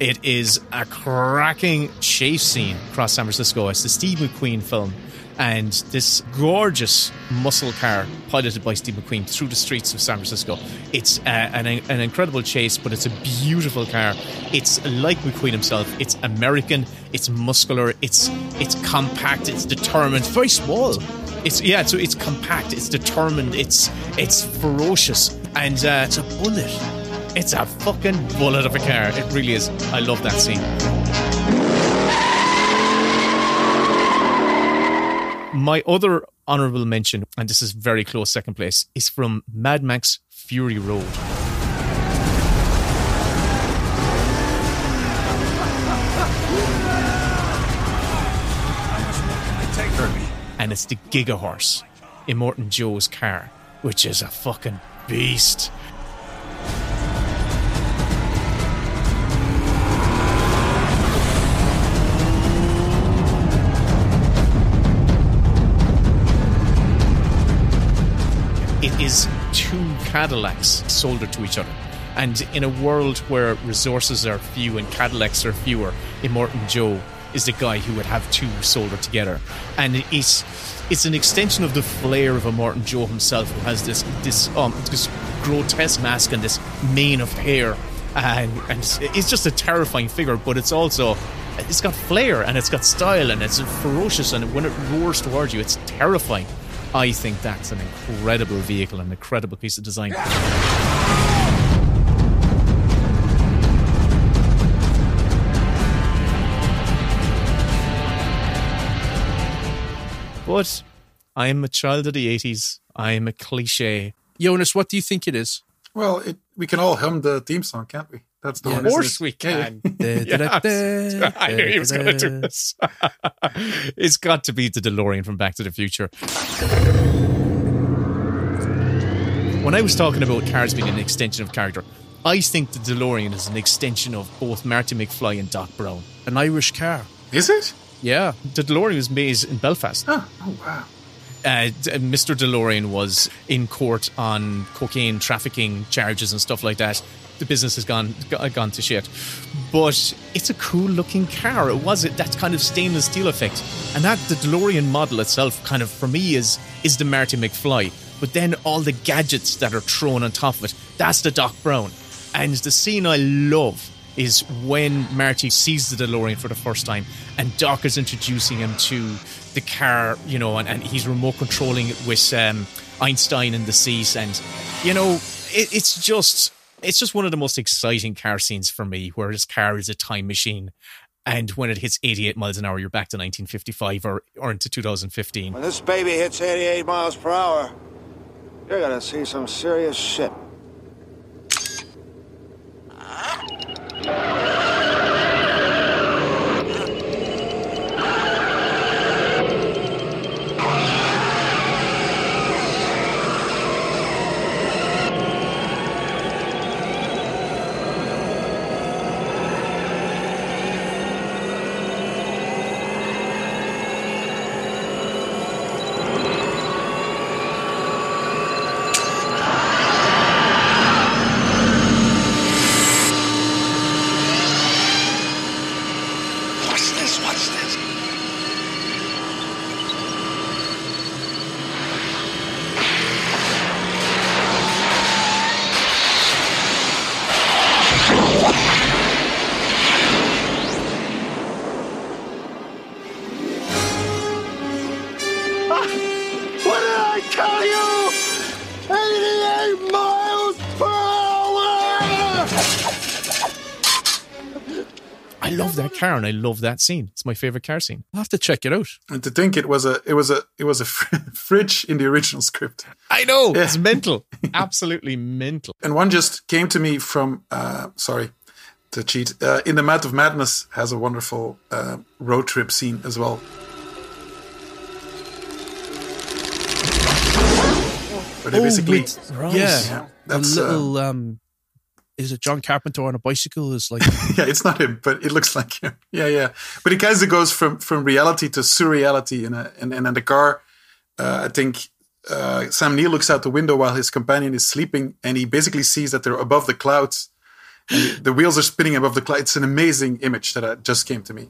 It is a cracking chase scene across San Francisco. It's the Steve McQueen film. And this gorgeous muscle car piloted by Steve McQueen through the streets of San Francisco. It's uh, an, an incredible chase, but it's a beautiful car. It's like McQueen himself. It's American. It's muscular. It's it's compact. It's determined. very small. It's yeah. So it's compact. It's determined. It's it's ferocious. And uh, it's a bullet. It's a fucking bullet of a car. It really is. I love that scene. My other honorable mention, and this is very close second place, is from Mad Max Fury Road. And it's the Gigahorse, Immortan Joe's car, which is a fucking beast. Is two Cadillacs soldered to each other. And in a world where resources are few and Cadillacs are fewer, Immortan Joe is the guy who would have two soldered together. And it's it's an extension of the flair of Immortan Joe himself, who has this this um this grotesque mask and this mane of hair, and and it's just a terrifying figure. But it's also it's got flair and it's got style and it's ferocious and when it roars towards you, it's terrifying. I think that's an incredible vehicle, an incredible piece of design. But I'm a child of the 80s. I'm a cliche. Jonas, what do you think it is? Well, it, we can all hum the theme song, can't we? That's the Of one. isn't course we can. Yes. I knew he was going to do this. it's got to be the DeLorean from Back to the Future. When I was talking about cars being an extension of character, I think the DeLorean is an extension of both Marty McFly and Doc Brown. An Irish car. Is it? Yeah. The DeLorean was made in Belfast. Oh, oh wow. Uh, Mr. DeLorean was in court on cocaine trafficking charges and stuff like that. The business has gone gone to shit, but it's a cool looking car. It was it that kind of stainless steel effect, and that the DeLorean model itself, kind of for me, is is the Marty McFly. But then all the gadgets that are thrown on top of it, that's the Doc Brown. And the scene I love is when Marty sees the DeLorean for the first time and Doc is introducing him to the car, you know, and, and he's remote controlling it with um, Einstein in the seat. And, you know, it, it's just. It's just one of the most exciting car scenes for me, where this car is a time machine, and when it hits 88 miles an hour, you're back to 1955 or, or into 2015. When this baby hits 88 miles per hour, you're gonna see some serious shit. Car and I love that scene. It's my favorite car scene. I'll have to check it out. And to think it was a it was a it was a fr- fridge in the original script. I know it's mental, absolutely mental. And one just came to me from uh, sorry to cheat. Uh, in the Mouth of Madness has a wonderful uh, road trip scene as well. They Oh, basically, with- Yeah. yeah, That's a uh, little. um, is it John Carpenter on a bicycle? Is like yeah, it's not him, but it looks like him. Yeah, yeah. But it kind of goes from from reality to surreality, and and and in the car, uh, I think uh, Sam Neill looks out the window while his companion is sleeping, and he basically sees that they're above the clouds, the wheels are spinning above the clouds. It's an amazing image that uh, just came to me.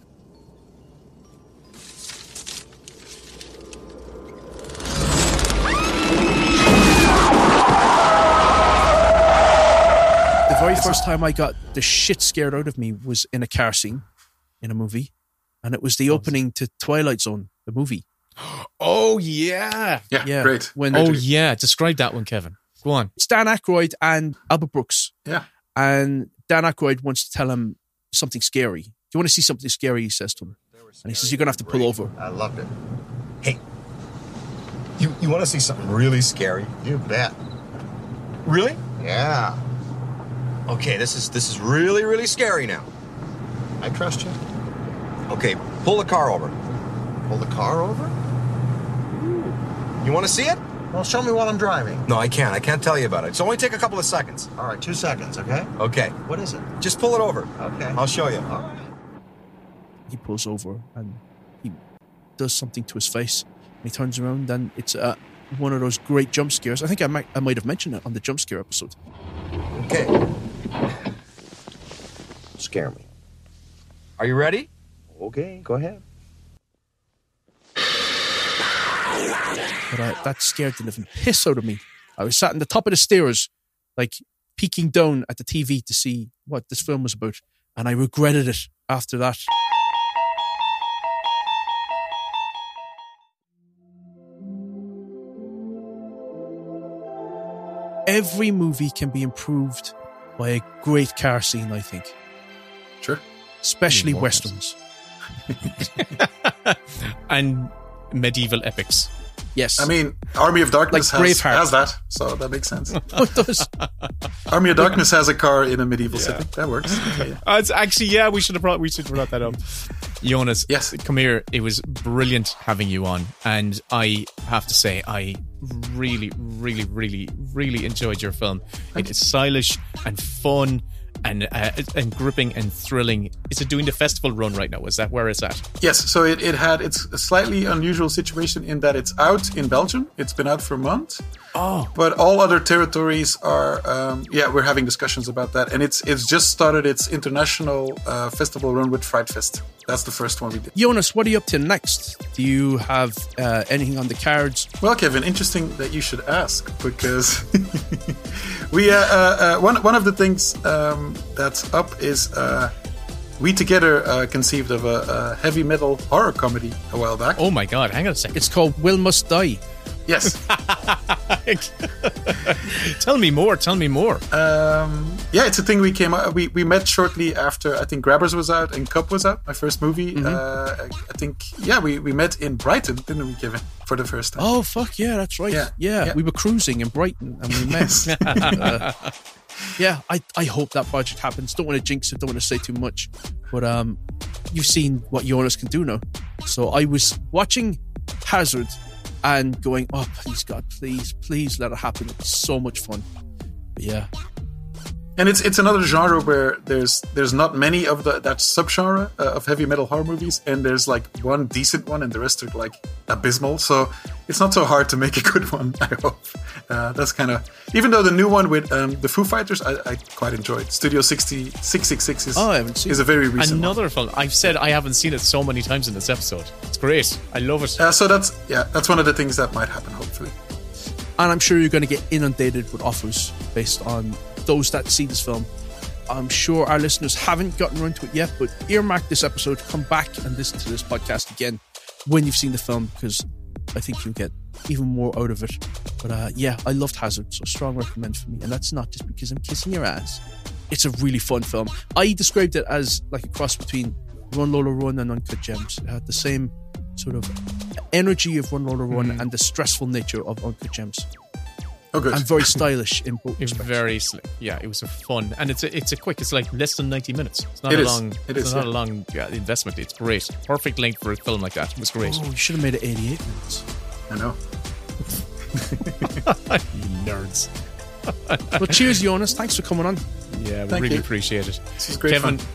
First time I got the shit scared out of me was in a car scene in a movie, and it was the opening to Twilight Zone, the movie. Oh yeah, Yeah, Yeah, great. when- oh yeah. Describe that one, Kevin. Go on. It's Dan Aykroyd and Albert Brooks, Yeah. and Dan Aykroyd wants to tell him something scary. Do you want to see something scary? He says to him, and he says, "You're gonna have to pull over." I loved it. Hey, you you want to see something really scary? You bet. Really? Yeah. Okay, this is this is really really scary now. I trust you. Okay, pull the car over. Pull the car over? You want to see it? Well, show me while I'm driving. No, I can't. I can't tell you about it. It's only take a couple of seconds. All right, two seconds, okay? Okay, What is it? just pull it over. Okay. I'll show you. All right. He pulls over and he does something to his face. And he turns around, and it's uh, one of those great jump scares. I think I might I might have mentioned it on the jump scare episode. Okay. Scare me. Are you ready? Okay, go ahead. But uh, that scared the living piss out of me. I was sat on the top of the stairs, like peeking down at the TV to see what this film was about, and I regretted it after that. Every movie can be improved by a great car scene, I think, Sure. especially westerns. and medieval epics. Yes, I mean, Army of Darkness Like has, has that, so that makes sense. Oh, it does. Army of Darkness has a car in a medieval setting. That works. Okay. Uh, it's actually yeah. We should have brought we should have brought that up. Jonas, Yes. come here. It was brilliant having you on, and I have to say I really, really, really, really enjoyed your film. It is stylish and fun. And uh, and gripping and thrilling. Is it doing the festival run right now? Is that where it's at? Yes, so it, it had it's a slightly unusual situation in that it's out in Belgium. It's been out for a month. Oh, But all other territories are, um, yeah, we're having discussions about that, and it's it's just started its international uh, festival run with Fright Fest. That's the first one we did. Jonas, what are you up to next? Do you have uh, anything on the cards? Well, Kevin, interesting that you should ask because we uh, uh, uh, one one of the things um, that's up is uh, we together uh, conceived of a, a heavy metal horror comedy a while back. oh my God! Hang on a sec. It's called Will Must Die. Yes, tell me more. Tell me more. um, yeah, it's a thing we came we we met shortly after I think Grabbers was out and Cub was out, my first movie. Mm-hmm. Uh, I think yeah, we, we met in Brighton, didn't we, Kevin, for the first time? Oh fuck yeah, that's right. Yeah, Yeah, yeah. we were cruising in Brighton and we met. Uh, yeah, I, I hope that project happens. Don't want to jinx it. Don't want to say too much, but um, you've seen what Jonas can do now. So I was watching H4Z4RD and going, oh please God, please, please let it happen. It's so much fun. But yeah, and it's it's another genre where there's there's not many of the that subgenre uh, of heavy metal horror movies, and there's like one decent one, and the rest are like abysmal. So it's not so hard to make a good one. I hope uh, that's kind of even though the new one with um, the Foo Fighters I, I quite enjoyed. Studio 60, 666 is Oh, I haven't seen is a very recent one. Another film. I've said I haven't seen it so many times in this episode. It's great. I love it. Uh, so that's yeah, that's one of the things that might happen. Hopefully, and I'm sure you're going to get inundated with offers based on those that see this film. I'm sure our listeners haven't gotten around to it yet, but earmark this episode, come back and listen to this podcast again when you've seen the film because I think you'll get even more out of it. But uh, yeah, I loved H4Z4RD, so strong recommend for me. And that's not just because I'm kissing your ass. It's a really fun film. I described it as like a cross between Run Lola Run and Uncut Gems. It had the same sort of energy of Run Lola Run and the stressful nature of Uncut Gems. Oh good. And very stylish in both It respects. very slick. Yeah, it was a fun, and it's a, it's a quick. It's like less than ninety minutes. It's not It a is. long. It it's is, not yeah. a long yeah, investment. It's great. Perfect length for a film like that. It was great. Oh, we should have made it 88 minutes. I know. you nerds. Well, cheers, Jonas. Thanks for coming on. Yeah, we Thank really you. appreciate it. This is great Kevin, fun.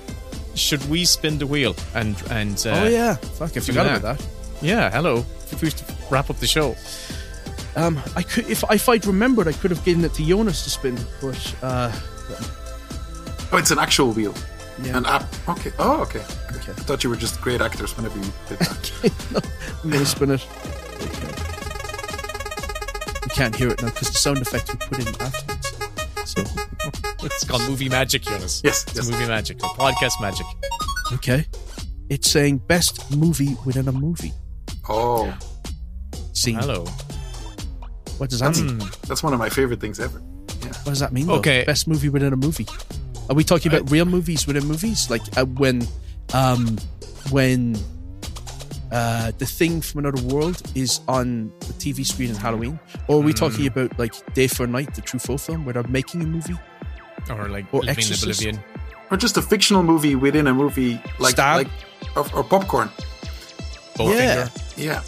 should we spin the wheel and and? Uh, oh yeah, fuck, I do forgot that. about that. Yeah, hello. If we wrap up the show. Um, I could, if if I'd remembered, I could have given it to Jonas to spin, but uh, Oh, it's an actual wheel. Yeah. An app. Okay. Oh, okay. Okay. I thought you were just great actors whenever you did that. I'm gonna spin it. You can't hear it now because the sound effect we put in afterwards. So it's called movie magic, Jonas. Yes, it's yes. movie magic or podcast magic. Okay. It's saying best movie within a movie. Oh, See. Hello. What does that that's, mean? that's one of my favorite things ever. Yeah. What does that mean? though? Okay. Best movie within a movie. Are we talking about real movies within movies? Like uh, when, um, when, uh, the thing from another world is on the TV screen in Halloween, or are we talking Hmm. about like Day for Night, the Truffaut film, where they're making a movie? Or like Or Living. Oblivion. Or just a fictional movie within a movie, like Stab. like or, or popcorn. Yeah. Bowfinger. Yeah.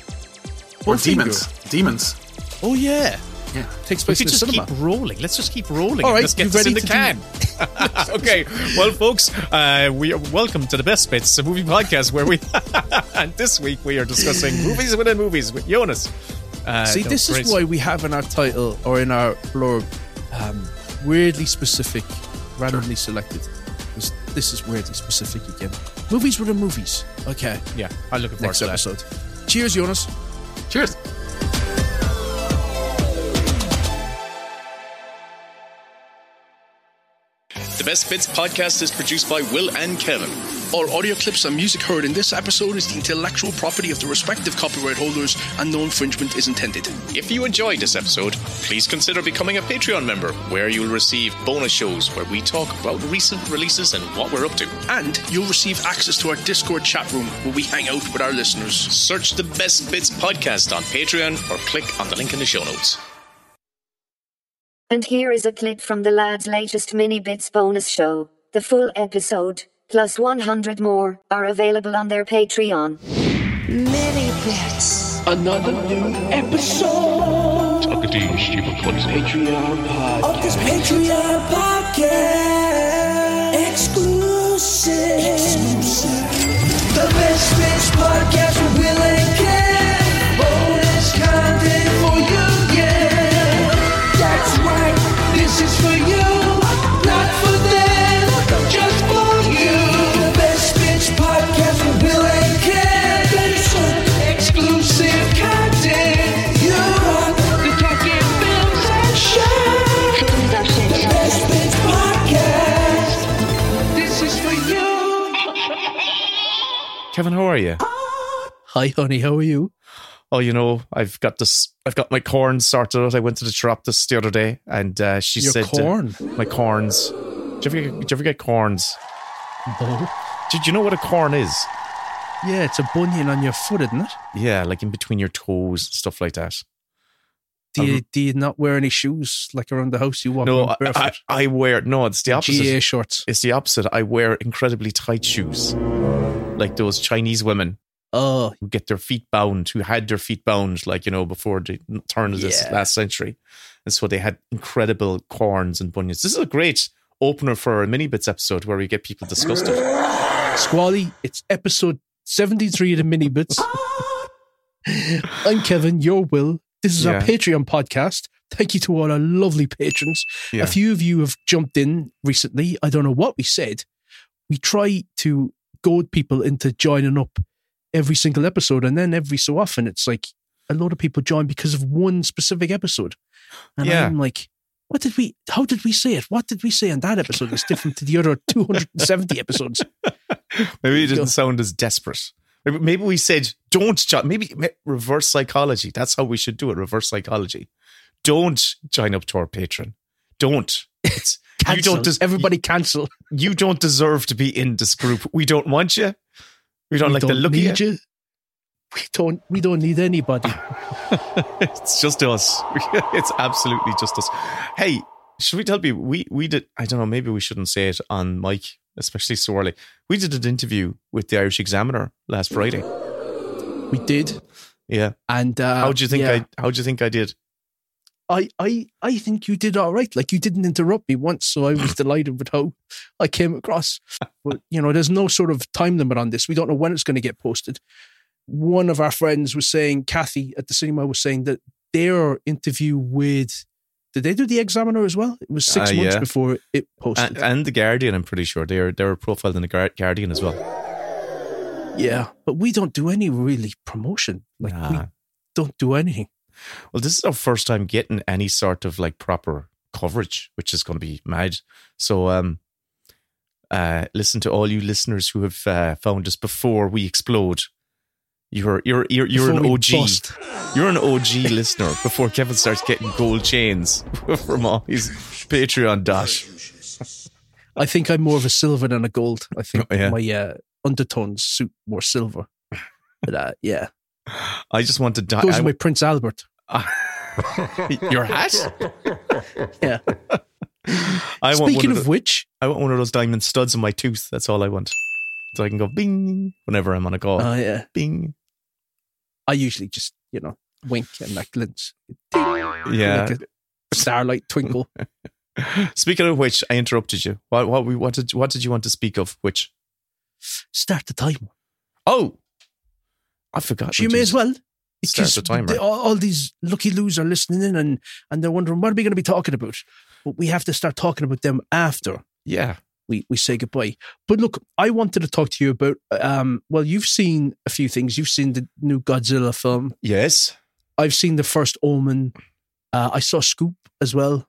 Or Bowfinger. demons. Demons. Oh yeah, Yeah. takes We place could in the just cinema. keep rolling. Let's just keep rolling. All right, let's get this in the can. okay. Well, folks, uh, we are welcome to the Best Bits, a movie podcast where we. and this week we are discussing movies within movies with Jonas. Uh, See, this is why we have in our title or in our blurb um, weirdly specific, randomly selected. 'Cause This is weirdly specific again. Movies within movies. Okay. Yeah, I'm looking forward Next to that. episode. Cheers, Jonas. Cheers. Best Bits podcast is produced by Will and Kevin. All audio clips and music heard in this episode is the intellectual property of the respective copyright holders, and no infringement is intended. If you enjoyed this episode, please consider becoming a Patreon member, where you'll receive bonus shows where we talk about recent releases and what we're up to. And you'll receive access to our Discord chat room where we hang out with our listeners. Search the Best Bits podcast on Patreon or click on the link in the show notes. And here is a clip from the lad's latest mini bits bonus show. The full episode, plus 100 more, are available on their Patreon. Mini bits. Another new episode Talk to you, stupid plugs. Patreon podcast. Of this Patreon podcast. Exclusive. Exclusive. The best bits podcast Kevin, how are you? Hi, honey. How are you? Oh, you know, I've got this. I've got my corn sorted out. I went to the chiropodist the other day, and uh, she Your said, uh, corn? "My corns." Did you, ever get, did you ever get corns? No. Did you know what a corn is? Yeah, it's a bunion on your foot, isn't it? Yeah, like in between your toes, stuff like that. Do you, Um, do you not wear any shoes like around the house? You walk No, around I, I, barefoot? I wear no. It's the opposite. GA shorts. It's the opposite. I wear incredibly tight shoes, like those Chinese women Oh, who get their feet bound, who had their feet bound, like you know, before the turn of this Yeah. last century, and so they had incredible corns and bunions. This is a great opener for a mini bits episode where we get people disgusted. Squally, it's episode 73 of the mini bits. I'm Kevin, you're Will. This is our Patreon podcast. Thank you to all our lovely patrons. Yeah. A few of you have jumped in recently. I don't know what we said. We try to goad people into joining up every single episode, and then every so often it's like a lot of people join because of one specific episode. And Yeah. I'm like, what did we, how did we say it? What did we say on that episode that's different to the other 270 episodes? Maybe it didn't sound as desperate. Maybe, maybe we said don't join. Maybe reverse psychology. That's how we should do it. Reverse psychology. Don't join up to our Patreon. Don't. It's, you don't. Des- Everybody cancel. you don't deserve to be in this group. We don't want you. We don't We like the look of you. you. We don't. We don't need anybody. it's just us. It's absolutely just us. Hey, should we tell people we we did? I don't know. Maybe we shouldn't say it on mic, especially so early. We did an interview with the Irish Examiner last Friday. We did. Yeah. And uh, How do you think yeah, I? How do you think I did? I, I, I think you did all right. Like you didn't interrupt me once, so I was delighted with how I came across. But you know, there's no sort of time limit on this. We don't know when it's going to get posted. One of our friends was saying, Kathy at the cinema was saying that their interview with, did they do the Examiner as well? It was six Uh, months yeah. before it posted. And, and the Guardian, I'm pretty sure they were they were profiled in the Guar- Guardian as well. yeah, but we don't do any really promotion. Like we don't do anything. Well, this is our first time getting any sort of like proper coverage, which is going to be mad. So, um, uh, listen to all you listeners who have uh, found us before we explode. You're you're you're you're an OG. bust. You're an OG listener before Kevin starts getting gold chains from all his Patreon dash. I think I'm more of a silver than a gold. I think Oh, yeah. my uh, undertones suit more silver. But uh, yeah, I just want to die. goes I- with my Prince Albert. your hat? Yeah. I want Speaking one of the- which, I want one of those diamond studs in my tooth. That's all I want. So I can go bing whenever I'm on a call. oh yeah, bing. I usually just you know wink and that glints. Yeah. like a starlight twinkle. Speaking of which, I interrupted you. What what we what did what did you want to speak of? Which? Start the timer. Oh, I forgot. You may as well. Because the timer. they- all, all these lucky loos are listening in and, and they're wondering what are we going to be talking about. But we have to start talking about them after Yeah. we, we say goodbye. But look, I wanted to talk to you about. Um, well, you've seen a few things. You've seen the new Godzilla film. Yes. I've seen the first Omen. Uh, I saw Scoop as well.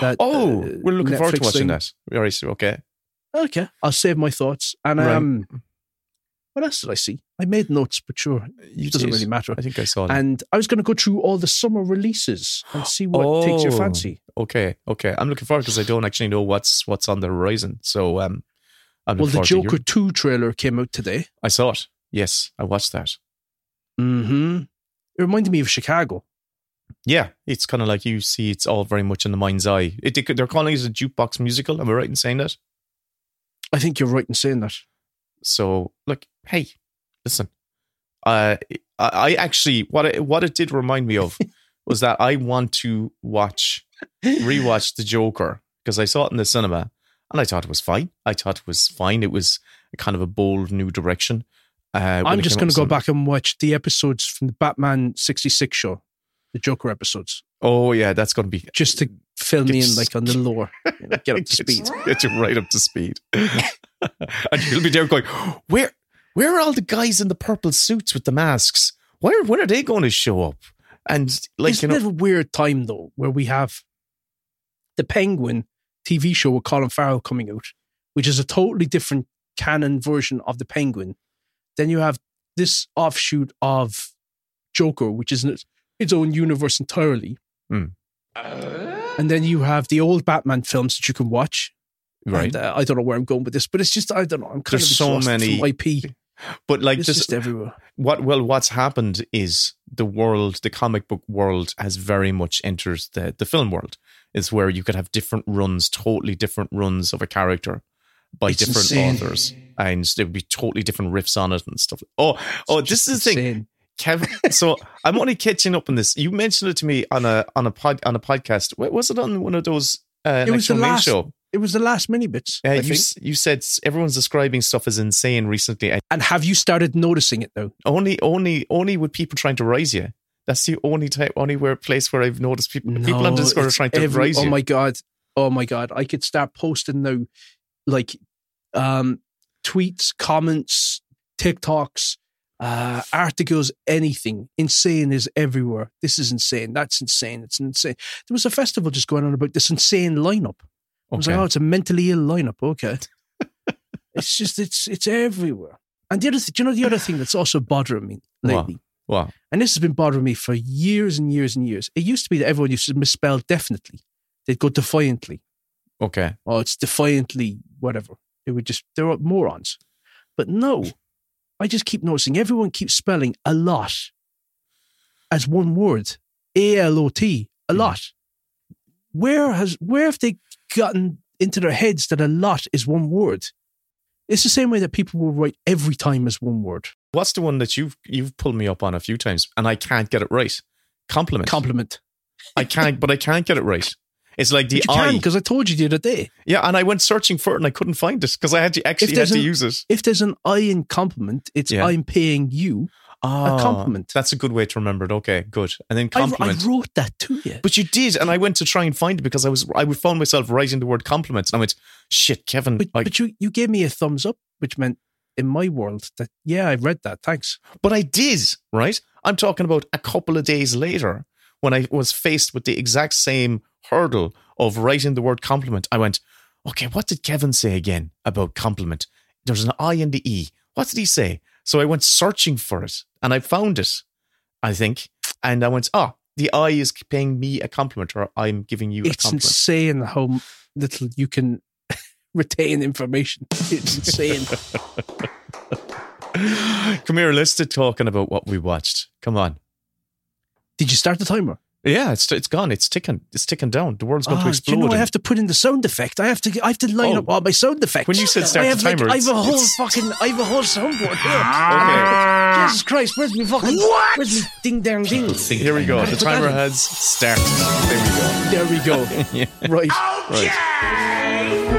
That, Oh, uh, we're looking forward to watching thing. that. All right. so, Okay. Okay, I'll save my thoughts. And Right. um, what else did I see? I made notes, but sure, it doesn't did. really matter. I think I saw that. And I was going to go through all the summer releases and see what takes your Oh, fancy. Okay. Okay. I'm looking forward because I don't actually know what's what's on the horizon. So um, I'm Well, the Joker 2 trailer came out today. I saw it. Yes, I watched that. hmm It reminded me of Chicago. Yeah, it's kind of like you see. It's all very much in the mind's eye. It, they- they're calling it a jukebox musical. Am I right in saying that? I think you're right in saying that. So, look, hey, listen. Uh, I, I actually what it, what it did remind me of was that I want to watch rewatch the Joker because I saw it in the cinema and I thought it was fine. I thought it was fine. It was kind of a bold new direction. Uh, I'm just going to go back and watch the episodes from the Batman 66 show, the Joker episodes, Oh yeah, that's going to be just to fill me in like on the lore, you know, get up to speed. Get you right up to speed. and you'll be there going, where where are all the guys in the purple suits with the masks? Where when are they going to show up? And like Isn't you it know, a weird time though, where we have the Penguin TV show with Colin Farrell coming out, which is a totally different canon version of the Penguin. Then you have this offshoot of Joker, which is its- its own universe entirely. Hmm. And then you have the old Batman films that you can watch. Right. And, uh, I don't know where I'm going with this, but it's just I don't know. I'm kind There's of so many- IP. But like It's this, just everywhere. what well, what's happened is the world, the comic book world, has very much entered the the film world. Is where you could have different runs, totally different runs of a character by It's different insane. authors, and there would be totally different riffs on it and stuff. Oh, oh, this is the thing. Kevin, so I'm only catching up on this. You mentioned it to me on a on a pod on a podcast. Wa- Was it on one of those uh, It was the last. show? It was the last mini bits. Uh, you s- you said everyone's describing stuff as insane recently. and And have you started noticing it though? Only only only with people trying to raise you. That's the only type, only where place where I've noticed people people on Discord are trying to every- rise Oh my god! Oh my god! I could start posting now, like um, tweets, comments, TikToks, uh, articles, anything. Insane is everywhere. This is insane. That's insane. It's insane. There was a festival just going on about this insane lineup. I was like, oh, it's a mentally ill lineup. Okay, it's just it's it's everywhere. And the other, th- do you know the other thing that's also bothering me lately? Wow. And this has been bothering me for years and years and years. It used to be that everyone used to misspell definitely. They'd go defiantly. Okay. Oh, it's defiantly whatever. They were just they're morons. But no, I just keep noticing everyone keeps spelling a lot as one word. A L O T. A hmm. lot. Where has where have they gotten into their heads that a lot is one word? It's the same way that people will write every time as one word. What's the one that you've you've pulled me up on a few times and I can't get it right? Compliment. Compliment. I can't, but I can't get it right. It's like the But you I. because I told you the other day. Yeah, and I went searching for it and I couldn't find it because I had to actually had there's to use it. If there's an I in compliment, it's Yeah. I'm paying you Ah, a compliment. That's a good way to remember it. Okay, good. And then I, I wrote that to you. but you did, and I went to try and find it because I was I would found myself writing the word compliment, and I went, "Shit, Kevin." But, I, but you, you gave me a thumbs up, which meant in my world that, yeah, I read that. Thanks. But I did, right? I'm talking about a couple of days later when I was faced with the exact same hurdle of writing the word compliment, I went, okay, what did Kevin say again about compliment? There's an I and the E. What did he say? So I went searching for it and I found it, I think. And I went, oh, the eye is paying me a compliment or I'm giving you a It's compliment. insane how little you can retain information. It's insane. Come here, let's talking about what we watched. Come on. Did you start the timer? Yeah, it's it's gone. It's ticking. It's ticking down. The world's going Ah, to do explode. you know I have to put in the sound effect? I have to. I have to line Oh. up all my sound effects. When you said start I the have like, timer, I have a whole it's- fucking. I have a whole soundboard here. Okay. Jesus Christ! Where's me fucking? What? Where's me ding dang ding? Here we go. The timer in. has started. There we go. There we go. Yeah. Right. Right.